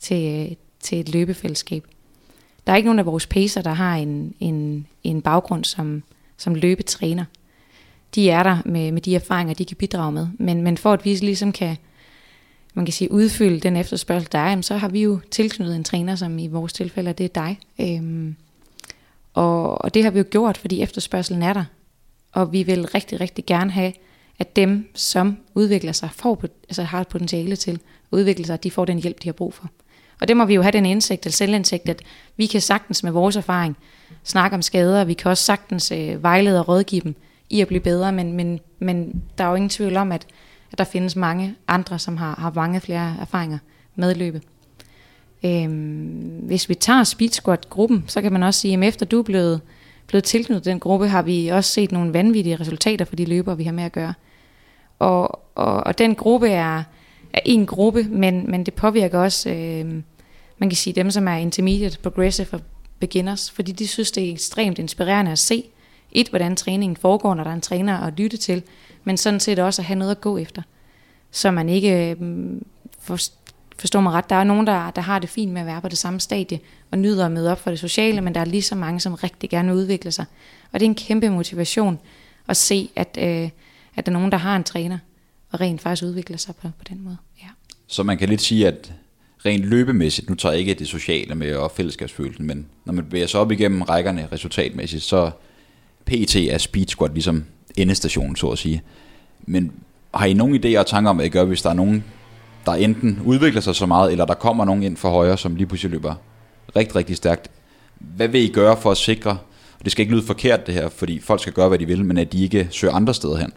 til, øh, til et løbefællesskab. Der er ikke nogen af vores pacer, der har en, en, en baggrund som, som løbetræner. De er der med, med de erfaringer, de kan bidrage med. Men, men for at vi ligesom kan, man kan sige, udfylde den efterspørgsel, der er, så har vi jo tilknyttet en træner, som i vores tilfælde det er dig. Øhm, og, og det har vi jo gjort, fordi efterspørgselen er der. Og vi vil rigtig, rigtig gerne have, at dem, som udvikler sig, får, altså har et potentiale til at udvikle sig, at de får den hjælp, de har brug for. Og det må vi jo have den indsigt, eller selvindsigt, at vi kan sagtens med vores erfaring snakke om skader, vi kan også sagtens øh, vejlede og rådgive dem i at blive bedre, men, men, men der er jo ingen tvivl om, at, at der findes mange andre, som har, har mange flere erfaringer med løbet. Øhm, hvis vi tager Speed Squad-gruppen, så kan man også sige, at efter du er blevet, blevet tilknyttet den gruppe, har vi også set nogle vanvittige resultater for de løbere, vi har med at gøre. Og, og, og den gruppe er, er en gruppe, men, men det påvirker også, øh, man kan sige, dem som er intermediate, progressive og beginners, fordi de synes, det er ekstremt inspirerende at se, et, hvordan træningen foregår, når der er en træner at lytte til, men sådan set også at have noget at gå efter. Så man ikke øhm, forstår mig ret, der er nogen, der, der har det fint med at være på det samme stadie, og nyder at møde op for det sociale, men der er lige så mange, som rigtig gerne vil udvikle sig. Og det er en kæmpe motivation at se, at, øh, at der er nogen, der har en træner, og rent faktisk udvikler sig på, på den måde. Ja. Så man kan lidt sige, at rent løbemæssigt, nu tager jeg ikke det sociale med og fællesskabsfølelsen, men når man bevæger sig op igennem rækkerne resultatmæssigt, så PT er Speed Squad ligesom endestationen, så at sige. Men har I nogen idéer og tanker om, hvad I gør, hvis der er nogen, der enten udvikler sig så meget, eller der kommer nogen ind for højre, som lige pludselig løber rigtig, rigtig stærkt. Hvad vil I gøre for at sikre, og det skal ikke lyde forkert det her, fordi folk skal gøre, hvad de vil, men at de ikke søger andre steder hen.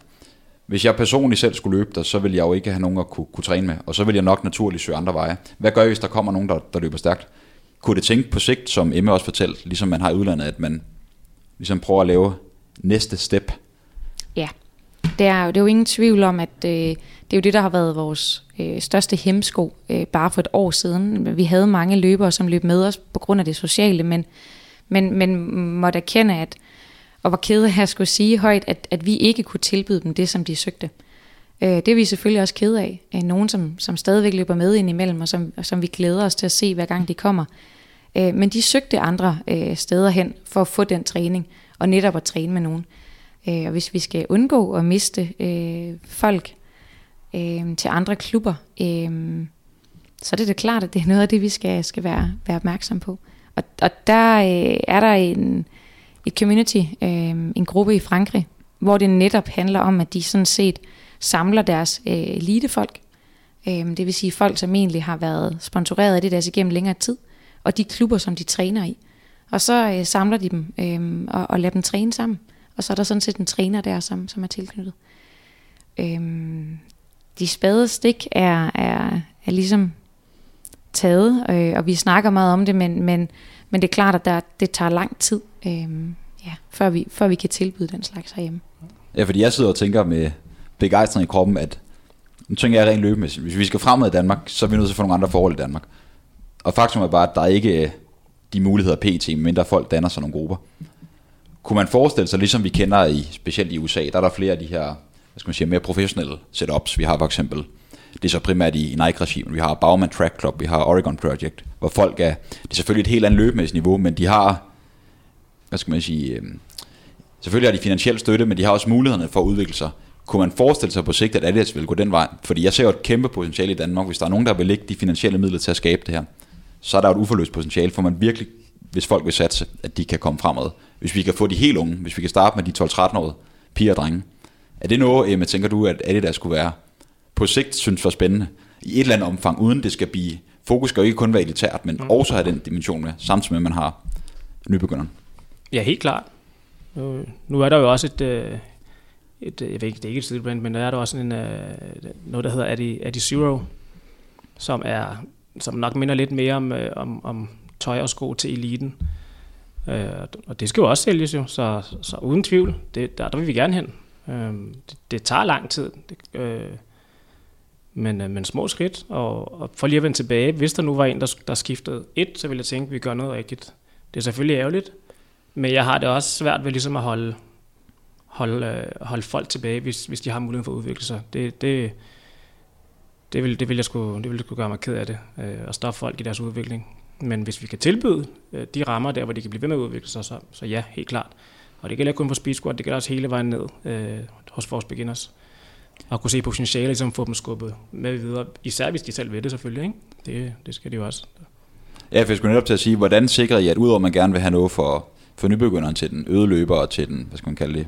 Hvis jeg personligt selv skulle løbe der, så vil jeg jo ikke have nogen at kunne, kunne træne med, og så vil jeg nok naturligt søge andre veje. Hvad gør I, hvis der kommer nogen, der, der løber stærkt? Kunne det tænke på sigt, som Emma også fortalte, ligesom man har i udlandet, at man ligesom prøver at lave næste step? Ja, det er, det er jo ingen tvivl om, at øh, det er jo det, der har været vores øh, største hemsko øh, bare for et år siden. Vi havde mange løbere, som løb med os på grund af det sociale, men, men, men måtte erkende, at, og var ked af at skulle sige højt, at, at vi ikke kunne tilbyde dem det, som de søgte. Øh, det er vi selvfølgelig også ked af. Øh, nogen, som, som stadigvæk løber med ind imellem, og som, og som vi glæder os til at se, hver gang de kommer. Øh, men de søgte andre øh, steder hen for at få den træning, og netop at træne med nogen. Øh, og hvis vi skal undgå at miste øh, folk øh, til andre klubber, øh, så er det da klart, at det er noget af det, vi skal, skal være, være opmærksom på. Og, og der øh, er der en, et community, øh, en gruppe i Frankrig, hvor det netop handler om, at de sådan set samler deres øh, elitefolk. Øh, det vil sige folk, som egentlig har været sponsoreret af det deres igennem længere tid, og de klubber, som de træner i. Og så øh, samler de dem øh, og, og lader dem træne sammen. Og så er der sådan set en træner der, som, som er tilknyttet. Øh, de spade stik er, er, er ligesom taget, øh, og vi snakker meget om det, men, men, men det er klart, at der, det tager lang tid, øh, ja, før, vi, før vi kan tilbyde den slags herhjemme. Ja, fordi jeg sidder og tænker med begejstring i kroppen, at nu tænker jeg rent løbemæssigt, hvis vi skal fremad i Danmark, så er vi nødt til at få nogle andre forhold i Danmark. Og faktum er bare, at der er ikke øh, de muligheder pt, mindre folk danner sig nogle grupper. Kunne man forestille sig, ligesom vi kender i, specielt i USA, der er der flere af de her, hvad skal man sige, mere professionelle setups. Vi har for eksempel, det er så primært i Nike-regimen, vi har Bauman Track Club, vi har Oregon Project, hvor folk er, det er selvfølgelig et helt andet løbemæssigt niveau, men de har, hvad skal man sige, øh, selvfølgelig har de finansiel støtte, men de har også mulighederne for at udvikle sig. Kunne man forestille sig på sigt, at Adidas vil gå den vej? Fordi jeg ser jo et kæmpe potentiale i Danmark, hvis der er nogen, der vil lægge de finansielle midler til at skabe det her så er der et uforløst potentiale, for man virkelig, hvis folk vil satse, at de kan komme fremad. Hvis vi kan få de helt unge, hvis vi kan starte med de 12-13-årige piger og drenge. Er det noget, Emma, tænker du, at Adidas skulle være på sigt synes var spændende, i et eller andet omfang, uden det skal blive, fokus skal jo ikke kun være elitært, men mm. også have den dimension med, samtidig med, at man har nybegynderen. Ja, helt klart. Nu, nu er der jo også et, øh, et, jeg ved ikke, det er ikke et sidebrand, men der er der også en, øh, noget, der hedder Adi, Adi Zero, som er som nok minder lidt mere om, øh, om, om tøj og sko til eliten. Øh, og det skal jo også sælges jo, så, så uden tvivl, det, der, der vil vi gerne hen. Øh, det, det tager lang tid, det, øh, men, øh, men små skridt. Og, og for lige at vende tilbage, hvis der nu var en, der, der skiftede et, så ville jeg tænke, at vi gør noget rigtigt. Det er selvfølgelig ærgerligt, men jeg har det også svært ved ligesom at holde, holde, øh, holde folk tilbage, hvis, hvis de har mulighed for at udvikle sig. Det, det, det vil, det vil jeg sgu, det vil jeg sgu gøre mig ked af det, øh, og stoppe folk i deres udvikling. Men hvis vi kan tilbyde øh, de rammer der, hvor de kan blive ved med at udvikle sig, så, så ja, helt klart. Og det gælder ikke kun for speed squat, det gælder også hele vejen ned øh, hos vores beginners. Og kunne se potentiale, ligesom få dem skubbet med videre. Især hvis de selv ved det selvfølgelig, ikke? Det, det skal de jo også. Ja, for jeg skulle netop til at sige, hvordan sikrer I, at udover at man gerne vil have noget for, for nybegynderen til den øde løber og til den, hvad skal man kalde det,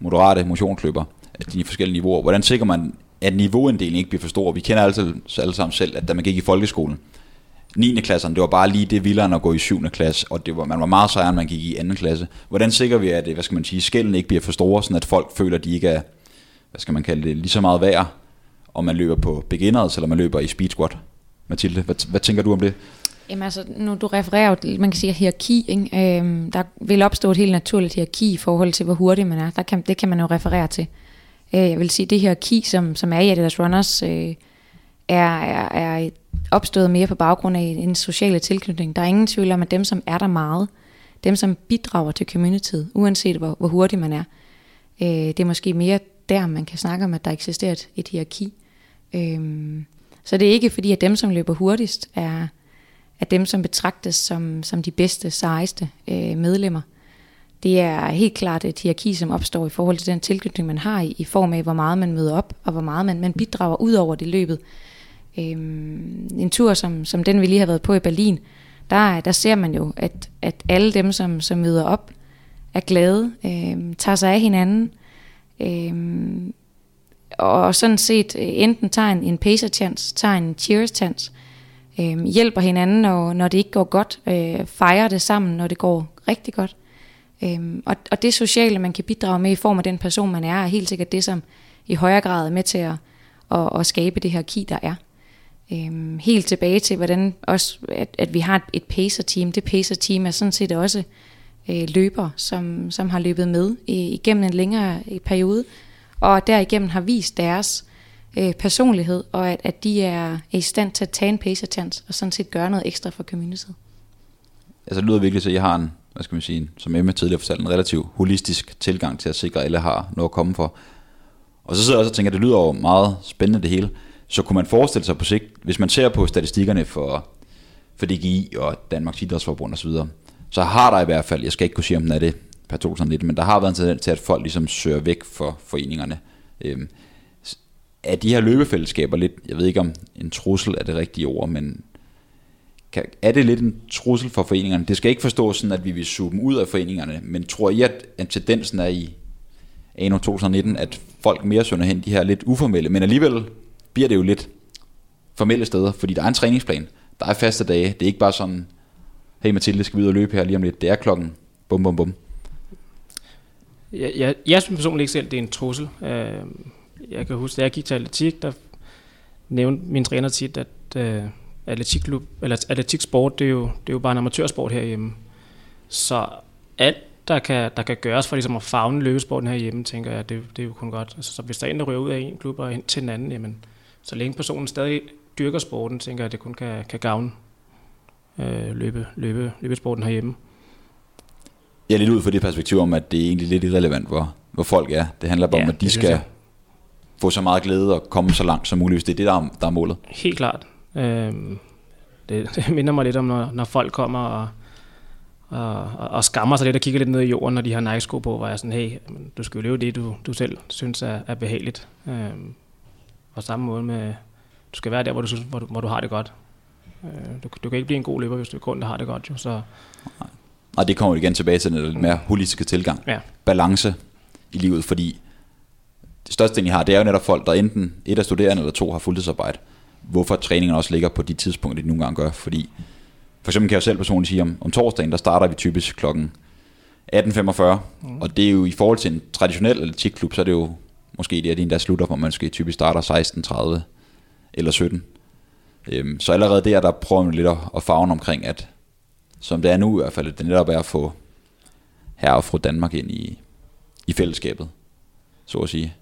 moderate motionsløber, de forskellige niveauer, hvordan sikrer man at niveauinddelingen ikke bliver for stor. Vi kender altid alle sammen selv, at da man gik i folkeskolen, 9. klasse, det var bare lige det vildere at gå i 7. klasse, og det var, man var meget sejere, end man gik i 2. klasse. Hvordan sikrer vi, at hvad skal man sige, skælden ikke bliver for store, sådan at folk føler, at de ikke er, hvad skal man kalde det, lige så meget værd, om man løber på beginners, eller man løber i speed squat? Mathilde, hvad, hvad tænker du om det? Jamen altså, nu du refererer jo, man kan sige hierarki, ikke? Øhm, der vil opstå et helt naturligt hierarki i forhold til, hvor hurtig man er. Der kan, det kan man jo referere til. Øh, jeg vil sige, det her key, som, som er i Adidas Runners, øh, er, er, er opstået mere på baggrund af en social tilknytning. Der er ingen tvivl om, at dem, som er der meget, dem, som bidrager til communityet, uanset hvor, hvor hurtig man er, øh, det er måske mere der, man kan snakke om, at der eksisterer et, et hierarki. Øh, så det er ikke fordi, at dem, som løber hurtigst, er, er dem, som betragtes som, som de bedste, sejeste øh, medlemmer. Det er helt klart et hierarki, som opstår i forhold til den tilknytning, man har i, i form af, hvor meget man møder op, og hvor meget man, man bidrager ud over det løbet. Øhm, en tur, som, som den vi lige har været på i Berlin, der, der ser man jo, at, at alle dem, som, som møder op, er glade, øhm, tager sig af hinanden, øhm, og sådan set øh, enten tager en, en pacer-chance, tager en cheers-chance, øhm, hjælper hinanden, når, når det ikke går godt, øh, fejrer det sammen, når det går rigtig godt. Øhm, og, og det sociale, man kan bidrage med i form af den person, man er, er helt sikkert det, som i højere grad er med til at, at, at skabe det her ki, der er. Øhm, helt tilbage til, hvordan også, at, at vi har et, et pacer-team. Det pacer-team er sådan set også øh, løber, som, som har løbet med øh, igennem en længere øh, periode, og derigennem har vist deres øh, personlighed, og at, at de er, er i stand til at tage en pacer-chance, og sådan set gøre noget ekstra for communityet. Altså det lyder virkelig, så jeg har en hvad skal man sige, som Emma tidligere fortalte, en relativt holistisk tilgang til at sikre, at alle har noget at komme for. Og så sidder jeg også og tænker, at det lyder jo meget spændende det hele. Så kunne man forestille sig på sigt, hvis man ser på statistikkerne for, for DGI og Danmarks Idrætsforbund osv., så, så har der i hvert fald, jeg skal ikke kunne sige, om den er det per 2019, men der har været en tendens til, at folk ligesom søger væk for foreningerne. Øhm, er de her løbefællesskaber lidt, jeg ved ikke om en trussel er det rigtige ord, men kan, er det lidt en trussel for foreningerne? Det skal ikke forstås sådan, at vi vil suge dem ud af foreningerne, men tror I, at, at tendensen er i anno 2019, at folk mere sønder hen de her lidt uformelle, men alligevel bliver det jo lidt formelle steder, fordi der er en træningsplan, der er faste dage, det er ikke bare sådan, hey Mathilde, skal vi ud og løbe her lige om lidt, det er klokken bum bum bum. Jeg, jeg, jeg synes personligt ikke selv, det er en trussel. Øh, jeg kan huske, da jeg gik til atletik, der nævnte min træner tit, at øh, atletikklub, eller atletiksport, det er, jo, det er jo bare en amatørsport herhjemme. Så alt, der kan, der kan gøres for ligesom at fagne løbesporten herhjemme, tænker jeg, det, det er jo kun godt. Altså, så hvis der er en, der ryger ud af en klub og ind til en anden, jamen, så længe personen stadig dyrker sporten, tænker jeg, at det kun kan, kan gavne øh, løbe, løbe, løbesporten herhjemme. Jeg er lidt ud for det perspektiv om, at det er egentlig lidt irrelevant, hvor, hvor folk er. Det handler bare ja, om, at de skal få så meget glæde og komme så langt som muligt, hvis det er det, der er, der er målet. Helt klart. Øhm, det, (laughs) det minder mig lidt om, når, når folk kommer og, og, og skammer sig lidt og kigger lidt ned i jorden, når de har Nike-sko på, hvor jeg er sådan, hey, du skal jo leve det, du, du selv synes er, er behageligt. Øhm, på samme måde med, du skal være der, hvor du, synes, hvor du, hvor du har det godt. Øh, du, du kan ikke blive en god løber, hvis du kun har det godt. Jo, så. Og det kommer igen tilbage til den lidt mere holistiske tilgang. Ja. Balance i livet, fordi det største ting, I har, det er jo netop folk, der enten et er studerende, eller to har fuldtidsarbejde. Hvorfor træningen også ligger på de tidspunkter, de nogle gange gør. Fordi, for eksempel kan jeg selv personligt sige, om, om torsdagen, der starter vi typisk klokken 18.45, mm. og det er jo i forhold til en traditionel atletikklub, så er det jo måske det, at det der slutter, hvor man måske typisk starter 16.30 eller 17. Øhm, så allerede der, der prøver man lidt at, at fagne omkring, at som det er nu i hvert fald, det netop er at få herre og fru Danmark ind i, i fællesskabet, så at sige.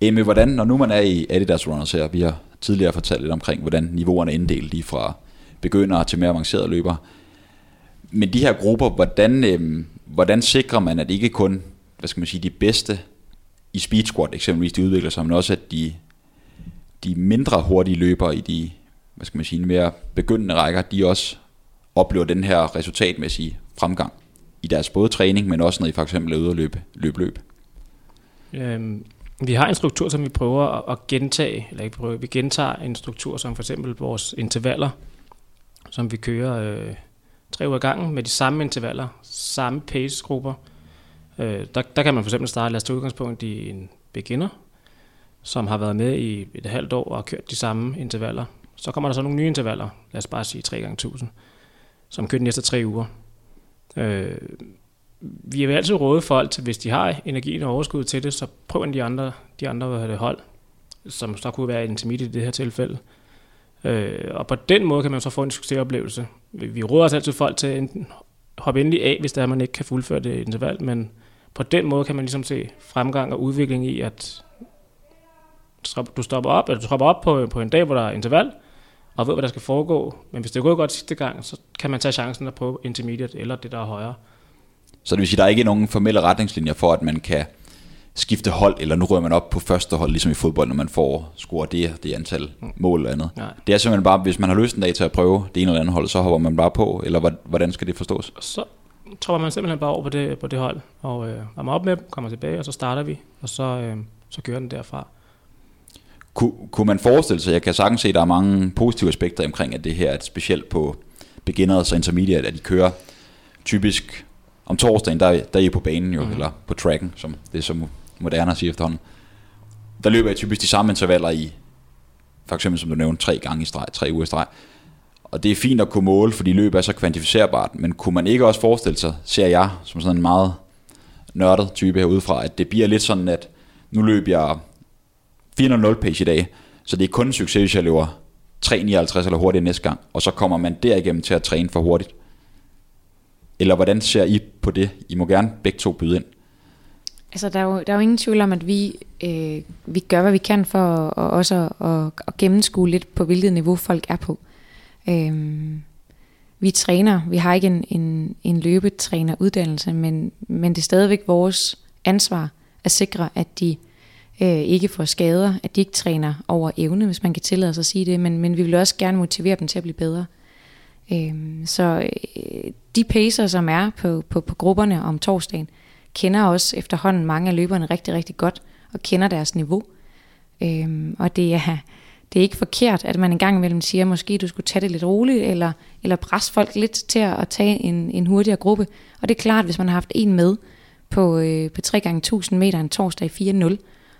Emme, hvordan, når nu man er i Adidas Runners her, vi har tidligere fortalt lidt omkring, hvordan niveauerne er inddelt lige fra begyndere til mere avancerede løbere. Men de her grupper, hvordan, øhm, hvordan sikrer man, at ikke kun hvad skal man sige, de bedste i speed squat eksempelvis, de udvikler sig, men også at de, de mindre hurtige løbere i de hvad skal man sige, mere begyndende rækker, de også oplever den her resultatmæssige fremgang i deres både træning, men også når I for eksempel er ude og løbe løb, løb. Øhm, vi har en struktur, som vi prøver at gentage, eller ikke prøver, vi gentager en struktur, som for eksempel vores intervaller, som vi kører øh, tre uger gangen med de samme intervaller, samme pace-grupper. Øh, der, der kan man for eksempel starte, lad os tage udgangspunkt i en beginner, som har været med i et halvt år og har kørt de samme intervaller. Så kommer der så nogle nye intervaller, lad os bare sige 3 gange 1000 som kører de næste tre uger. Øh, vi vil altid råde folk til, hvis de har energien og overskud til det, så prøv en de andre, de andre hold, som så kunne være intermediate i det her tilfælde. Øh, og på den måde kan man så få en succesoplevelse. Vi råder os altid folk til enten hoppe endelig af, hvis der er, man ikke kan fuldføre det interval, men på den måde kan man ligesom se fremgang og udvikling i, at du stopper op, eller du stopper op på, på en dag, hvor der er interval, og ved, hvad der skal foregå. Men hvis det er gået godt sidste gang, så kan man tage chancen at prøve intermediate, eller det, der er højere. Så det vil sige, at der er ikke nogen formelle retningslinjer for, at man kan skifte hold, eller nu rører man op på første hold, ligesom i fodbold, når man får scoret det, det antal mål eller andet. Nej. Det er simpelthen bare, hvis man har lyst en dag til at prøve det ene eller andet hold, så hopper man bare på, eller hvordan skal det forstås? Så tror man simpelthen bare over på det, på det hold, og øh, varmer op med dem, kommer tilbage, og så starter vi, og så, øh, så kører den derfra. Kun, kunne man forestille sig, jeg kan sagtens se, at der er mange positive aspekter omkring, at det her er specielt på beginners og intermediate, at de kører typisk om torsdagen, der, der er I på banen jo, mm. eller på tracken, som det er så moderne at sige efterhånden. Der løber jeg typisk de samme intervaller i, for eksempel som du nævnte, tre gange i streg, tre uger i streg. Og det er fint at kunne måle, fordi løbet er så kvantificerbart, men kunne man ikke også forestille sig, ser jeg som sådan en meget nørdet type herudefra, at det bliver lidt sådan, at nu løber jeg 400 page i dag, så det er kun en succes, hvis jeg løber 3.59 eller hurtigere næste gang, og så kommer man derigennem til at træne for hurtigt. Eller hvordan ser I på det? I må gerne begge to byde ind. Altså, der er jo, der er jo ingen tvivl om, at vi, øh, vi gør, hvad vi kan for og også at, at gennemskue lidt på, hvilket niveau folk er på. Øh, vi træner, vi har ikke en, en, en løbetræneruddannelse, men, men det er stadigvæk vores ansvar at sikre, at de øh, ikke får skader, at de ikke træner over evne, hvis man kan tillade sig at sige det, men, men vi vil også gerne motivere dem til at blive bedre. Øhm, så øh, de pacer, som er på, på, på grupperne om torsdagen, kender også efterhånden mange af løberne rigtig, rigtig godt, og kender deres niveau. Øhm, og det er, det er ikke forkert, at man engang imellem siger, måske du skulle tage det lidt roligt, eller, eller presse folk lidt til at, tage en, en hurtigere gruppe. Og det er klart, hvis man har haft en med på, øh, på 3x1000 meter en torsdag i 4.0,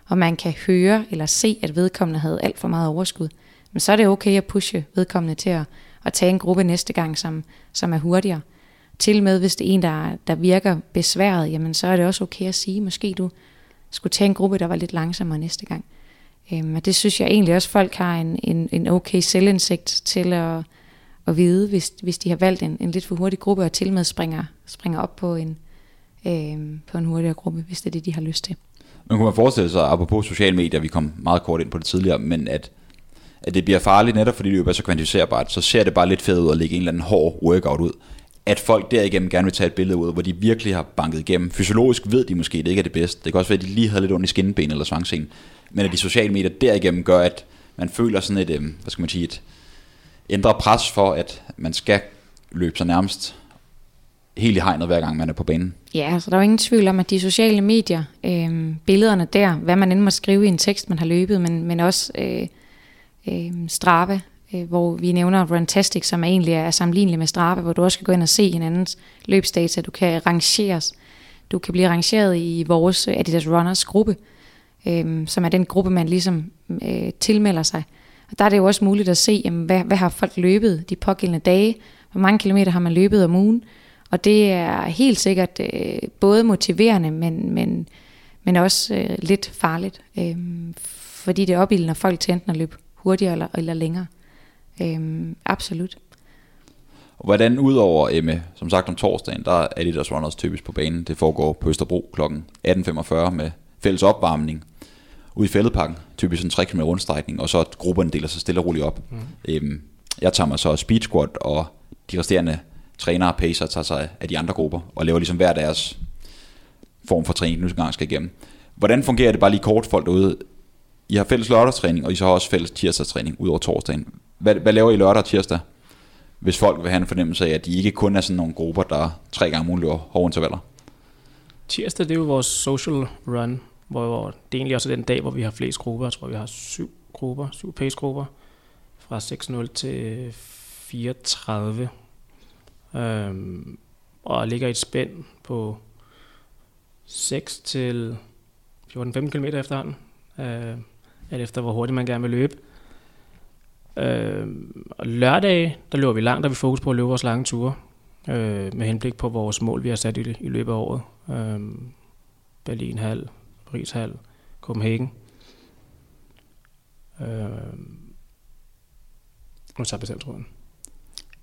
og man kan høre eller se, at vedkommende havde alt for meget overskud, men så er det okay at pushe vedkommende til at, at tage en gruppe næste gang, som, som er hurtigere. Til med, hvis det er en, der, der virker besværet, jamen så er det også okay at sige, måske du skulle tage en gruppe, der var lidt langsommere næste gang. Øhm, og det synes jeg egentlig også, folk har en, en, en okay selvindsigt til at, at vide, hvis, hvis de har valgt en, en lidt for hurtig gruppe, og til med springer, springer op på en, øhm, på en hurtigere gruppe, hvis det er det, de har lyst til. Men kunne man forestille sig, apropos sociale medier, vi kom meget kort ind på det tidligere, men at, at det bliver farligt netop fordi det jo er så kvantificerbart, så ser det bare lidt fedt ud at lægge en eller anden hård workout ud. At folk derigennem gerne vil tage et billede ud, hvor de virkelig har banket igennem. Fysiologisk ved de måske, at det ikke er det bedste. Det kan også være, at de lige havde lidt ondt i skinben eller svangscenen men at de sociale medier derigennem gør, at man føler sådan et, øhm, hvad skal man sige, et ændret pres for, at man skal løbe sig nærmest helt i hegnet, hver gang man er på banen. Ja, så der er jo ingen tvivl om, at de sociale medier, øh, billederne der, hvad man end må skrive i en tekst, man har løbet, men, men også øh, øh, Strava, øh, hvor vi nævner Runtastic, som egentlig er sammenlignelig med Strava, hvor du også kan gå ind og se hinandens løbsdata, du kan rangeres, du kan blive rangeret i vores øh, Adidas Runners gruppe, øh, som er den gruppe, man ligesom øh, tilmelder sig. Og der er det jo også muligt at se, jamen, hvad, hvad har folk løbet de pågældende dage, hvor mange kilometer har man løbet om ugen, og det er helt sikkert øh, både motiverende, men, men, men også øh, lidt farligt, øh, fordi det opildner folk til enten at løbe hurtigere eller, eller længere. Øh, absolut. Og hvordan udover Emme, som sagt om torsdagen, der er Adidas Runners typisk på banen. Det foregår på Østerbro kl. 18.45 med fælles opvarmning ude i fældeparken, typisk en 3 km rundstrækning, og så at grupperne deler sig stille og roligt op. Mm. Øhm, jeg tager mig så speed squat, og de resterende trænere og pacer tager sig af de andre grupper, og laver ligesom hver deres form for træning, nu gang skal igennem. Hvordan fungerer det bare lige kort folk derude? I har fælles lørdagstræning, og I så har også fælles tirsdagstræning ud over torsdagen. Hvad, hvad laver I lørdag og tirsdag? Hvis folk vil have en fornemmelse af, at de ikke kun er sådan nogle grupper, der tre gange om ugen løber hårde intervaller. Tirsdag, det er jo vores social run, hvor det egentlig også er den dag, hvor vi har flest grupper. Jeg tror, vi har syv grupper, syv pace-grupper, fra 6.0 til 34. Øhm, og ligger i et spænd på 6 til 14-15 km efterhånden, øh, alt efter hvor hurtigt man gerne vil løbe. Øh, og lørdag, der løber vi langt, der vi fokus på at løbe vores lange ture, øh, med henblik på vores mål, vi har sat i, i løbet af året. Øh, Berlin halv, Paris Hall, Copenhagen. Øh, og så bestemt tror jeg.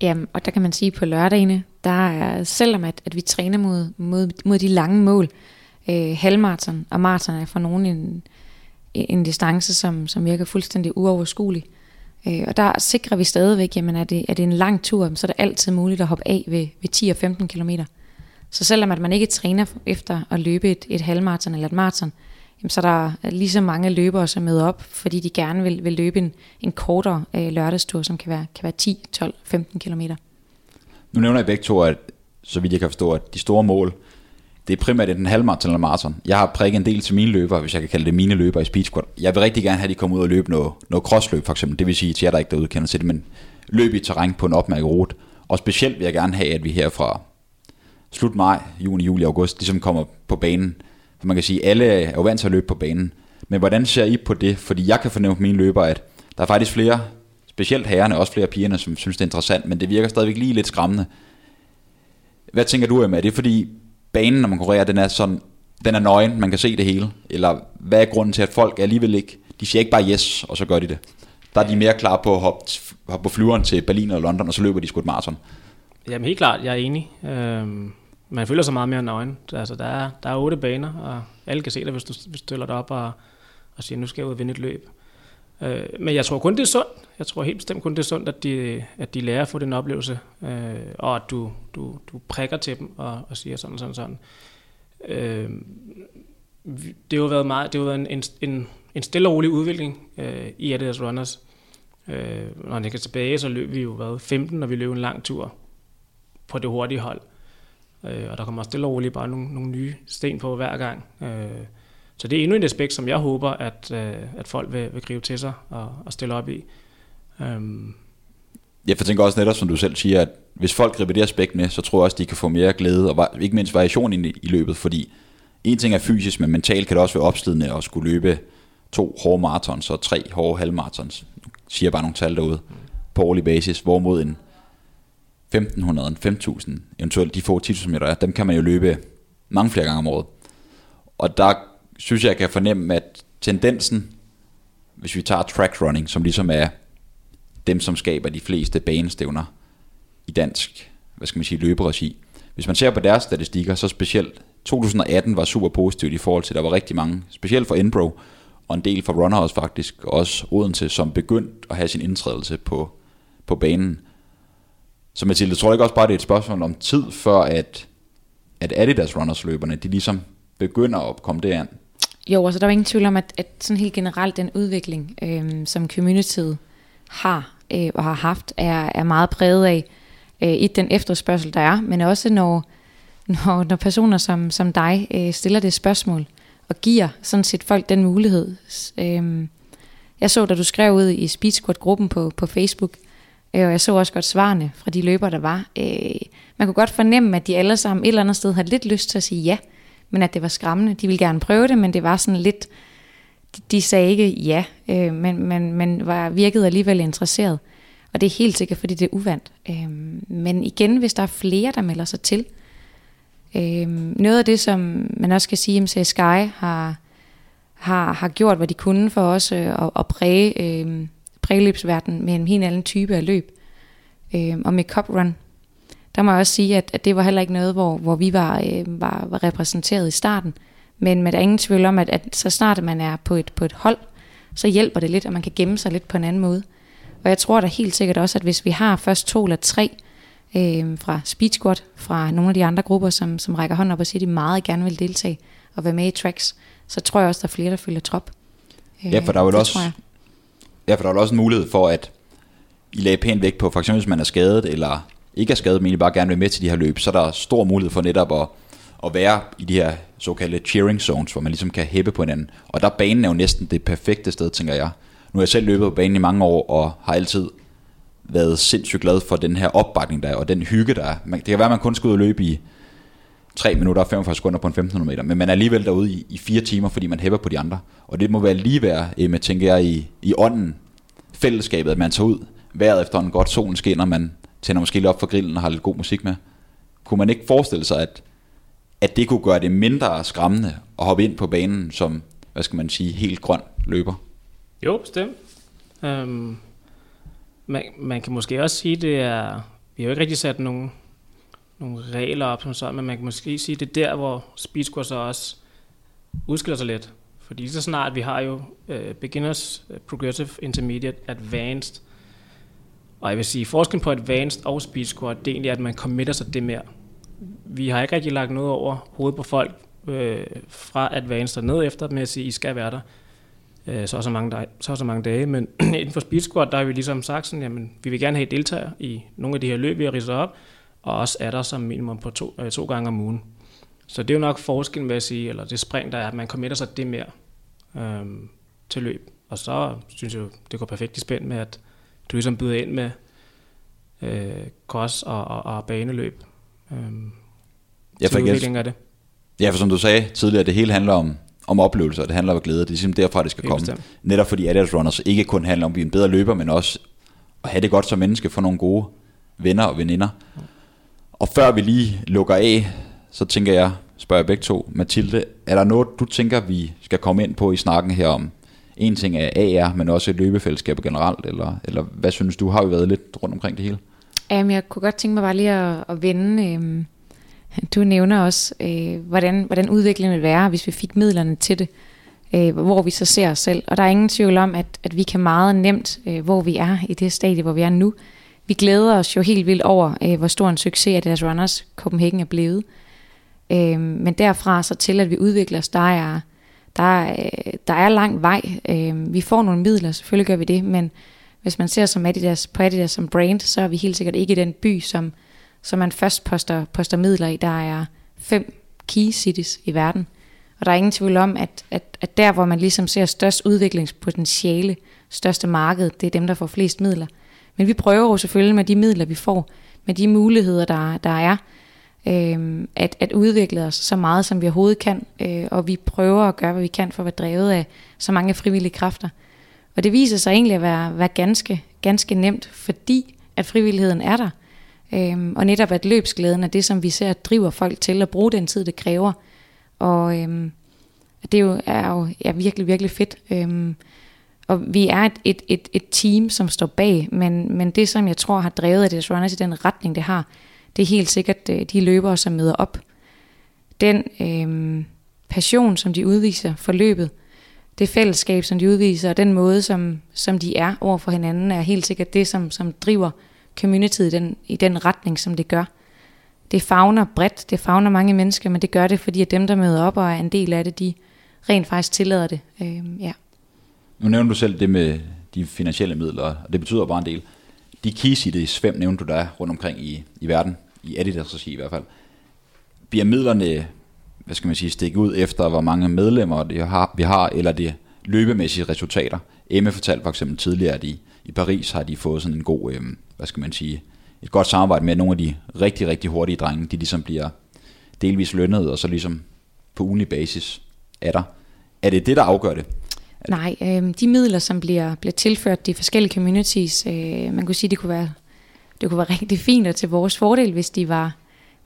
Jamen, og der kan man sige på lørdagene, der er, selvom at, at vi træner mod, mod, mod de lange mål, øh, halvmarathon og maraton er for nogen en, en distance, som, som virker fuldstændig uoverskuelig. Øh, og der sikrer vi stadigvæk, jamen er det, er det en lang tur, så er det altid muligt at hoppe af ved, ved 10 og 15 km. Så selvom at man ikke træner efter at løbe et, et halvmarathon eller et maraton, jamen så er der lige så mange løbere, som møder op, fordi de gerne vil, vil løbe en, en kortere øh, lørdagstur, som kan være, kan være 10, 12, 15 km. Nu nævner jeg begge to, at så vidt jeg kan forstå, at de store mål, det er primært en halvmarathon eller maraton. Jeg har prikket en del til mine løbere, hvis jeg kan kalde det mine løbere i speed squat. Jeg vil rigtig gerne have, at de kommer ud og løbe noget, noget crossløb for eksempel. Det vil sige til jer, der ikke derude kender til det, men løb i terræn på en opmærket rute. Og specielt vil jeg gerne have, at vi her fra slut maj, juni, juli, august, ligesom kommer på banen. For man kan sige, at alle er jo vant til at løbe på banen. Men hvordan ser I på det? Fordi jeg kan fornemme på mine løbere, at der er faktisk flere, specielt herrerne, også flere pigerne, som synes, det er interessant, men det virker stadigvæk lige lidt skræmmende. Hvad tænker du, Emma? Er det fordi banen, når man konkurrerer, den er sådan, den er nøgen, man kan se det hele? Eller hvad er grunden til, at folk alligevel ikke, de siger ikke bare yes, og så gør de det? Der er de mere klar på at hoppe, hoppe på flyveren til Berlin og London, og så løber de sgu et maraton. Jamen helt klart, jeg er enig. Øhm, man føler sig meget mere nøgen. Altså, der, er, der er otte baner, og alle kan se dig, hvis du, hvis du stiller dig op og, og siger, nu skal jeg ud og vinde et løb. Øh, men jeg tror kun, det er sundt. Jeg tror helt bestemt kun, det er sundt, at de, at de lærer at få den oplevelse, øh, og at du, du, du prikker til dem og, og siger sådan sådan sådan. Øh, det har jo været meget, det har været en, en, en stille og rolig udvikling øh, i Adidas Runners. Øh, når jeg kan tilbage, så løb vi jo hvad, 15, når vi løb en lang tur på det hurtige hold. Øh, og der kommer stille og roligt bare nogle, nogle nye sten på hver gang. Øh, så det er endnu et aspekt, som jeg håber, at, øh, at folk vil, vil gribe til sig og, og stille op i. Øhm. jeg tænker også netop, som du selv siger, at hvis folk griber det aspekt med, så tror jeg også, de kan få mere glæde, og ikke mindst variation i, i løbet, fordi en ting er fysisk, men mentalt kan det også være opslidende at skulle løbe to hårde marathons og tre hårde halvmarathons. Nu siger jeg bare nogle tal derude på årlig basis, hvorimod en 1500, en 5000, eventuelt de få 10.000 meter, dem kan man jo løbe mange flere gange om året. Og der synes jeg, jeg kan fornemme, at tendensen, hvis vi tager track running, som ligesom er dem, som skaber de fleste banestævner i dansk, hvad skal man sige, løberegi. Hvis man ser på deres statistikker, så specielt 2018 var super positivt i forhold til, at der var rigtig mange, specielt for Enbro, og en del for runners faktisk, og også Odense, som begyndte at have sin indtrædelse på, på banen. Så Mathilde, tror jeg ikke også bare, det er et spørgsmål om tid, før at, at Adidas Runners løberne, de ligesom begynder at komme derind? Jo, altså der er ingen tvivl om, at, at sådan helt generelt den udvikling, øh, som communityet har øh, og har haft, er, er meget præget af øh, i den efterspørgsel, der er, men også når, når, når personer som, som dig øh, stiller det spørgsmål og giver sådan set folk den mulighed. Øh, jeg så, da du skrev ud i Speed Squad-gruppen på, på Facebook, øh, og jeg så også godt svarene fra de løbere, der var. Øh, man kunne godt fornemme, at de alle sammen et eller andet sted havde lidt lyst til at sige ja, men at det var skræmmende. De ville gerne prøve det, men det var sådan lidt, de, de sagde ikke ja, øh, men, men, men var virkede alligevel interesseret. Og det er helt sikkert, fordi det er uvandt. Øh, men igen, hvis der er flere, der melder sig til, øh, noget af det, som man også kan sige, at Sky har, har, har gjort, hvad de kunne for os øh, at, at præge, øh, præløbsverdenen med en helt anden type af løb. Øh, og med Cup Run, der må jeg også sige, at, at det var heller ikke noget, hvor, hvor vi var, øh, var, var repræsenteret i starten. Men med der er ingen tvivl om, at, at så snart man er på et, på et hold, så hjælper det lidt, at man kan gemme sig lidt på en anden måde. Og jeg tror da helt sikkert også, at hvis vi har først to eller tre øh, fra Speed Squad, fra nogle af de andre grupper, som, som rækker hånden op og siger, at de meget gerne vil deltage og være med i tracks, så tror jeg også, der er flere, der følger trop. Øh, ja, for der er jo også, ja, for der er også en mulighed for, at I lagde pænt vægt på, for eksempel hvis man er skadet, eller ikke er skadet, men egentlig bare gerne vil med til de her løb, så er der stor mulighed for netop at, at være i de her såkaldte cheering zones, hvor man ligesom kan hæppe på hinanden. Og der banen er jo næsten det perfekte sted, tænker jeg. Nu har jeg selv løbet på banen i mange år, og har altid været sindssygt glad for den her opbakning, der er, og den hygge, der er. Det kan være, at man kun skal ud og løbe i 3 minutter og 45 sekunder på en 1500 meter, men man er alligevel derude i, i 4 timer, fordi man hæpper på de andre. Og det må være lige være, med, tænker jeg, i, i ånden, fællesskabet, at man tager ud vejret efter en godt solen skinner, man tænder måske lidt op for grillen og har lidt god musik med. Kunne man ikke forestille sig, at, at det kunne gøre det mindre skræmmende at hoppe ind på banen som, hvad skal man sige, helt grøn løber? Jo, bestemt. Øhm, man, man kan måske også sige, det er, vi har jo ikke rigtig sat nogen, nogle regler op som sådan, men man kan måske sige, det er der, hvor Speed så også udskiller sig lidt. Fordi så snart vi har jo uh, beginners, øh, progressive, intermediate, advanced, og jeg vil sige, forskellen på advanced og speed squad, det er egentlig, at man committer sig det mere. Vi har ikke rigtig lagt noget over hovedet på folk øh, fra advanced og ned efter med at sige, I skal være der øh, så, så, mange dage, så så mange dage. Men (clears throat) inden for speed squad, der har vi ligesom sagt sådan, jamen, vi vil gerne have deltagere i nogle af de her løb, vi har ridset op, og også er der som minimum på to, øh, to gange om ugen. Så det er jo nok forskellen, vil jeg sige, eller det spring, der er, at man committer sig det mere øh, til løb. Og så synes jeg, det går perfekt i spænd med, at du ligesom byder ind med øh, cross og, og, og baneløb. Øh, ja, for udvikling af det. Ja, for som du sagde tidligere, det hele handler om, om oplevelser, det handler om glæde. Det er ligesom derfra, det skal Helt komme. Bestemt. Netop fordi Adidas Runners ikke kun handler om at blive en bedre løber, men også at have det godt som menneske, få nogle gode venner og veninder. Og før vi lige lukker af, så tænker jeg, spørger jeg begge to, Mathilde, er der noget, du tænker, vi skal komme ind på i snakken her om en ting er AR, men også løbefællesskaber generelt, eller, eller hvad synes du, har jo været lidt rundt omkring det hele? Jamen, jeg kunne godt tænke mig bare lige at, at vende, øh, du nævner også, øh, hvordan, hvordan udviklingen vil være, hvis vi fik midlerne til det. øh, hvor vi så ser os selv. Og der er ingen tvivl om, at, at vi kan meget nemt, øh, hvor vi er i det stadie, hvor vi er nu. Vi glæder os jo helt vildt over, øh, hvor stor en succes at deres Runners Copenhagen er blevet. Øh, men derfra så til, at vi udvikler os, der er, der, øh, der er lang vej. Øh, vi får nogle midler, selvfølgelig gør vi det, men hvis man ser som Adidas, på Adidas som brand, så er vi helt sikkert ikke i den by, som, som man først poster, poster midler i. Der er fem key cities i verden. Og der er ingen tvivl om, at, at, at der, hvor man ligesom ser størst udviklingspotentiale, største marked, det er dem, der får flest midler. Men vi prøver jo selvfølgelig med de midler, vi får, med de muligheder, der, der er, øh, at, at udvikle os så meget, som vi overhovedet kan. Øh, og vi prøver at gøre, hvad vi kan for at være drevet af så mange frivillige kræfter. Og det viser sig egentlig at være, være ganske, ganske nemt, fordi at frivilligheden er der. Øhm, og netop at løbsglæden er det, som vi ser driver folk til at bruge den tid, det kræver. Og øhm, det er jo, er jo ja, virkelig, virkelig fedt. Øhm, og vi er et, et, et, et team, som står bag, men, men det, som jeg tror har drevet det Runners i den retning, det har, det er helt sikkert øh, de løbere, som møder op. Den øh, passion, som de udviser for løbet, det fællesskab, som de udviser, og den måde, som, som de er over for hinanden, er helt sikkert det, som, som driver community i den, i den retning, som det gør. Det fagner bredt, det fagner mange mennesker, men det gør det, fordi at dem, der møder op og er en del af det, de rent faktisk tillader det. Øh, ja. Nu nævner du selv det med de finansielle midler, og det betyder bare en del. De keys i det svøm, nævnte du der rundt omkring i, i verden, i Adidas regi i hvert fald. Bliver midlerne, hvad skal man sige, stikket ud efter, hvor mange medlemmer det har, vi har, eller det løbemæssige resultater? Emme fortalte for eksempel tidligere, at i, i Paris har de fået sådan en god, øh, hvad skal man sige, et godt samarbejde med nogle af de rigtig, rigtig hurtige drenge, de ligesom bliver delvis lønnet, og så ligesom på ugenlig basis er der. Er det det, der afgør det? Nej, øh, de midler, som bliver, bliver tilført de forskellige communities, øh, man kunne sige, det kunne være, det kunne være rigtig fint og til vores fordel, hvis de var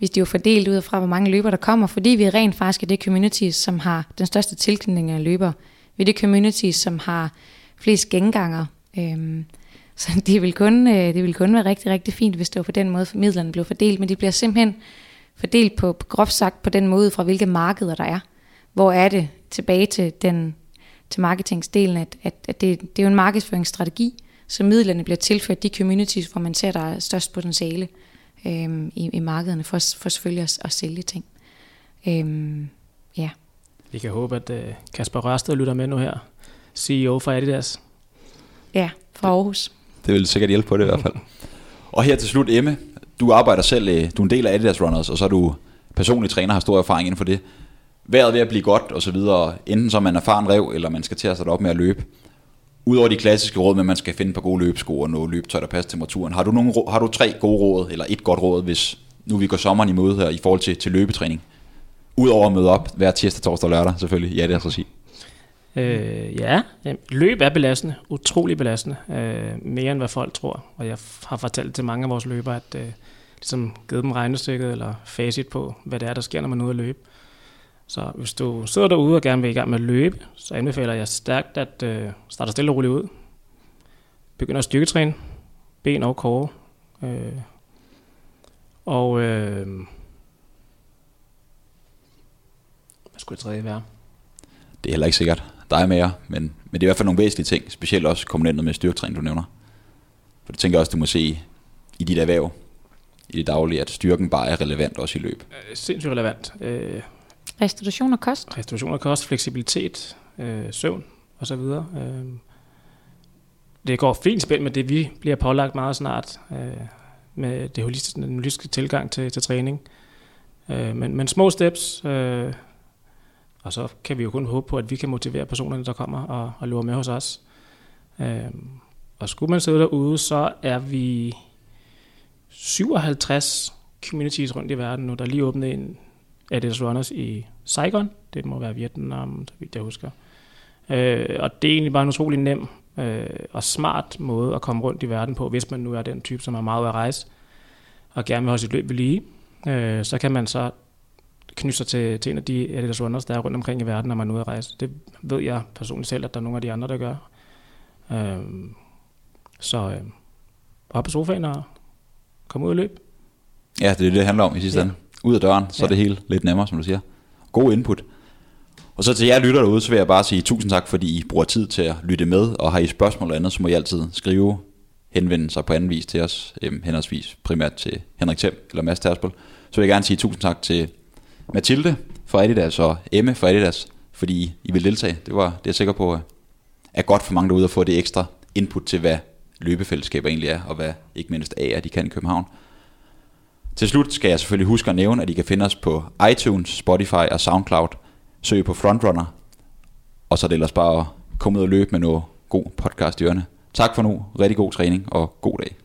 hvis de var fordelt ud fra, hvor mange løber der kommer, fordi vi rent faktisk er det communities, som har den største tilknytning af løber. Vi er det communities, som har flest genganger. Øhm, så det vil, kun, øh, det vil kun være rigtig, rigtig fint, hvis det var på den måde, midlerne blev fordelt. Men de bliver simpelthen fordelt på, på groft sagt på den måde, fra hvilke markeder der er. Hvor er det tilbage til, den, til marketingsdelen, at, at, at det, det er jo en markedsføringsstrategi, så midlerne bliver tilført de communities, hvor man ser, der er størst potentiale øhm, i, i markederne, for, for selvfølgelig at, at sælge ting. Øhm, ja. Vi kan håbe, at uh, Kasper Rørsted lytter med nu her, CEO for Adidas. Ja, fra Aarhus. Det vil sikkert hjælpe på det i hvert fald. Og her til slut, Emme, du arbejder selv, øh, du er en del af Adidas Runners, og så er du personlig træner, har stor erfaring inden for det. Været ved at blive godt og så videre, enten som man erfaren rev, eller man skal til at sætte op med at løbe. Udover de klassiske råd med, at man skal finde på gode løbesko og noget løbetøj, der passer temperaturen. Har du, nogle, har du tre gode råd, eller et godt råd, hvis nu vi går sommeren i møde her, i forhold til, til løbetræning? Udover at møde op hver tirsdag, torsdag og lørdag, selvfølgelig, ja, det er altså regi. Øh, ja, løb er belastende, utrolig belastende, øh, mere end hvad folk tror. Og jeg har fortalt til mange af vores løbere, at øh, ligesom givet dem regnestykket eller facit på, hvad det er, der sker, når man er ude at løbe. Så hvis du sidder derude og gerne vil i gang med at løbe, så anbefaler jeg stærkt at øh, starte stille og roligt ud. Begynder at styrketræne, ben og kåre. Øh, og øh, hvad skulle det tredje være? Det er heller ikke sikkert der er mere, men, men det er i hvert fald nogle væsentlige ting, specielt også kombineret med styrketræning, du nævner. For det tænker jeg også, du må se i dit erhverv, i det daglige, at styrken bare er relevant også i løb. Øh, sindssygt relevant. Øh, Restitution og kost. Restitution og kost, fleksibilitet, øh, søvn osv. Øh, det går fint spændt med det, vi bliver pålagt meget snart, øh, med det holistiske, den holistiske tilgang til, til træning. Øh, men, men små steps, øh, og så kan vi jo kun håbe på, at vi kan motivere personerne, der kommer og, og løber med hos os. Øh, og skulle man sidde derude, så er vi 57 communities rundt i verden nu. Der er lige åbnet en Adidas Runners i Saigon. Det må være Vietnam, så vidt jeg husker. Øh, og det er egentlig bare en utrolig nem øh, og smart måde at komme rundt i verden på, hvis man nu er den type, som er meget ude at rejse og gerne vil holde sit løb ved lige. Øh, så kan man så knytte sig til, til en af de Adidas Runners, der er rundt omkring i verden, når man er ude at rejse. Det ved jeg personligt selv, at der er nogle af de andre, der gør. Øhm, så øh, op på sofaen og komme ud og løbe. Ja, det er det, det handler om i sidste ja. ende. Ud af døren, så ja. er det hele lidt nemmere, som du siger. God input. Og så til jer lytter derude, så vil jeg bare sige tusind tak, fordi I bruger tid til at lytte med, og har I spørgsmål eller andet, så må I altid skrive, henvende sig på anden vis til os, øhm, henholdsvis primært til Henrik Thiem eller Mads Tersbøl. Så vil jeg gerne sige tusind tak til Mathilde for Adidas og Emme for Adidas, fordi I vil deltage. Det var det er jeg sikker på er godt for mange derude at få det ekstra input til, hvad løbefællesskaber egentlig er, og hvad ikke mindst AR de kan i København. Til slut skal jeg selvfølgelig huske at nævne, at I kan finde os på iTunes, Spotify og Soundcloud. Søg på Frontrunner, og så er det ellers bare at komme ud og løbe med noget god podcast i ørene. Tak for nu, rigtig god træning og god dag.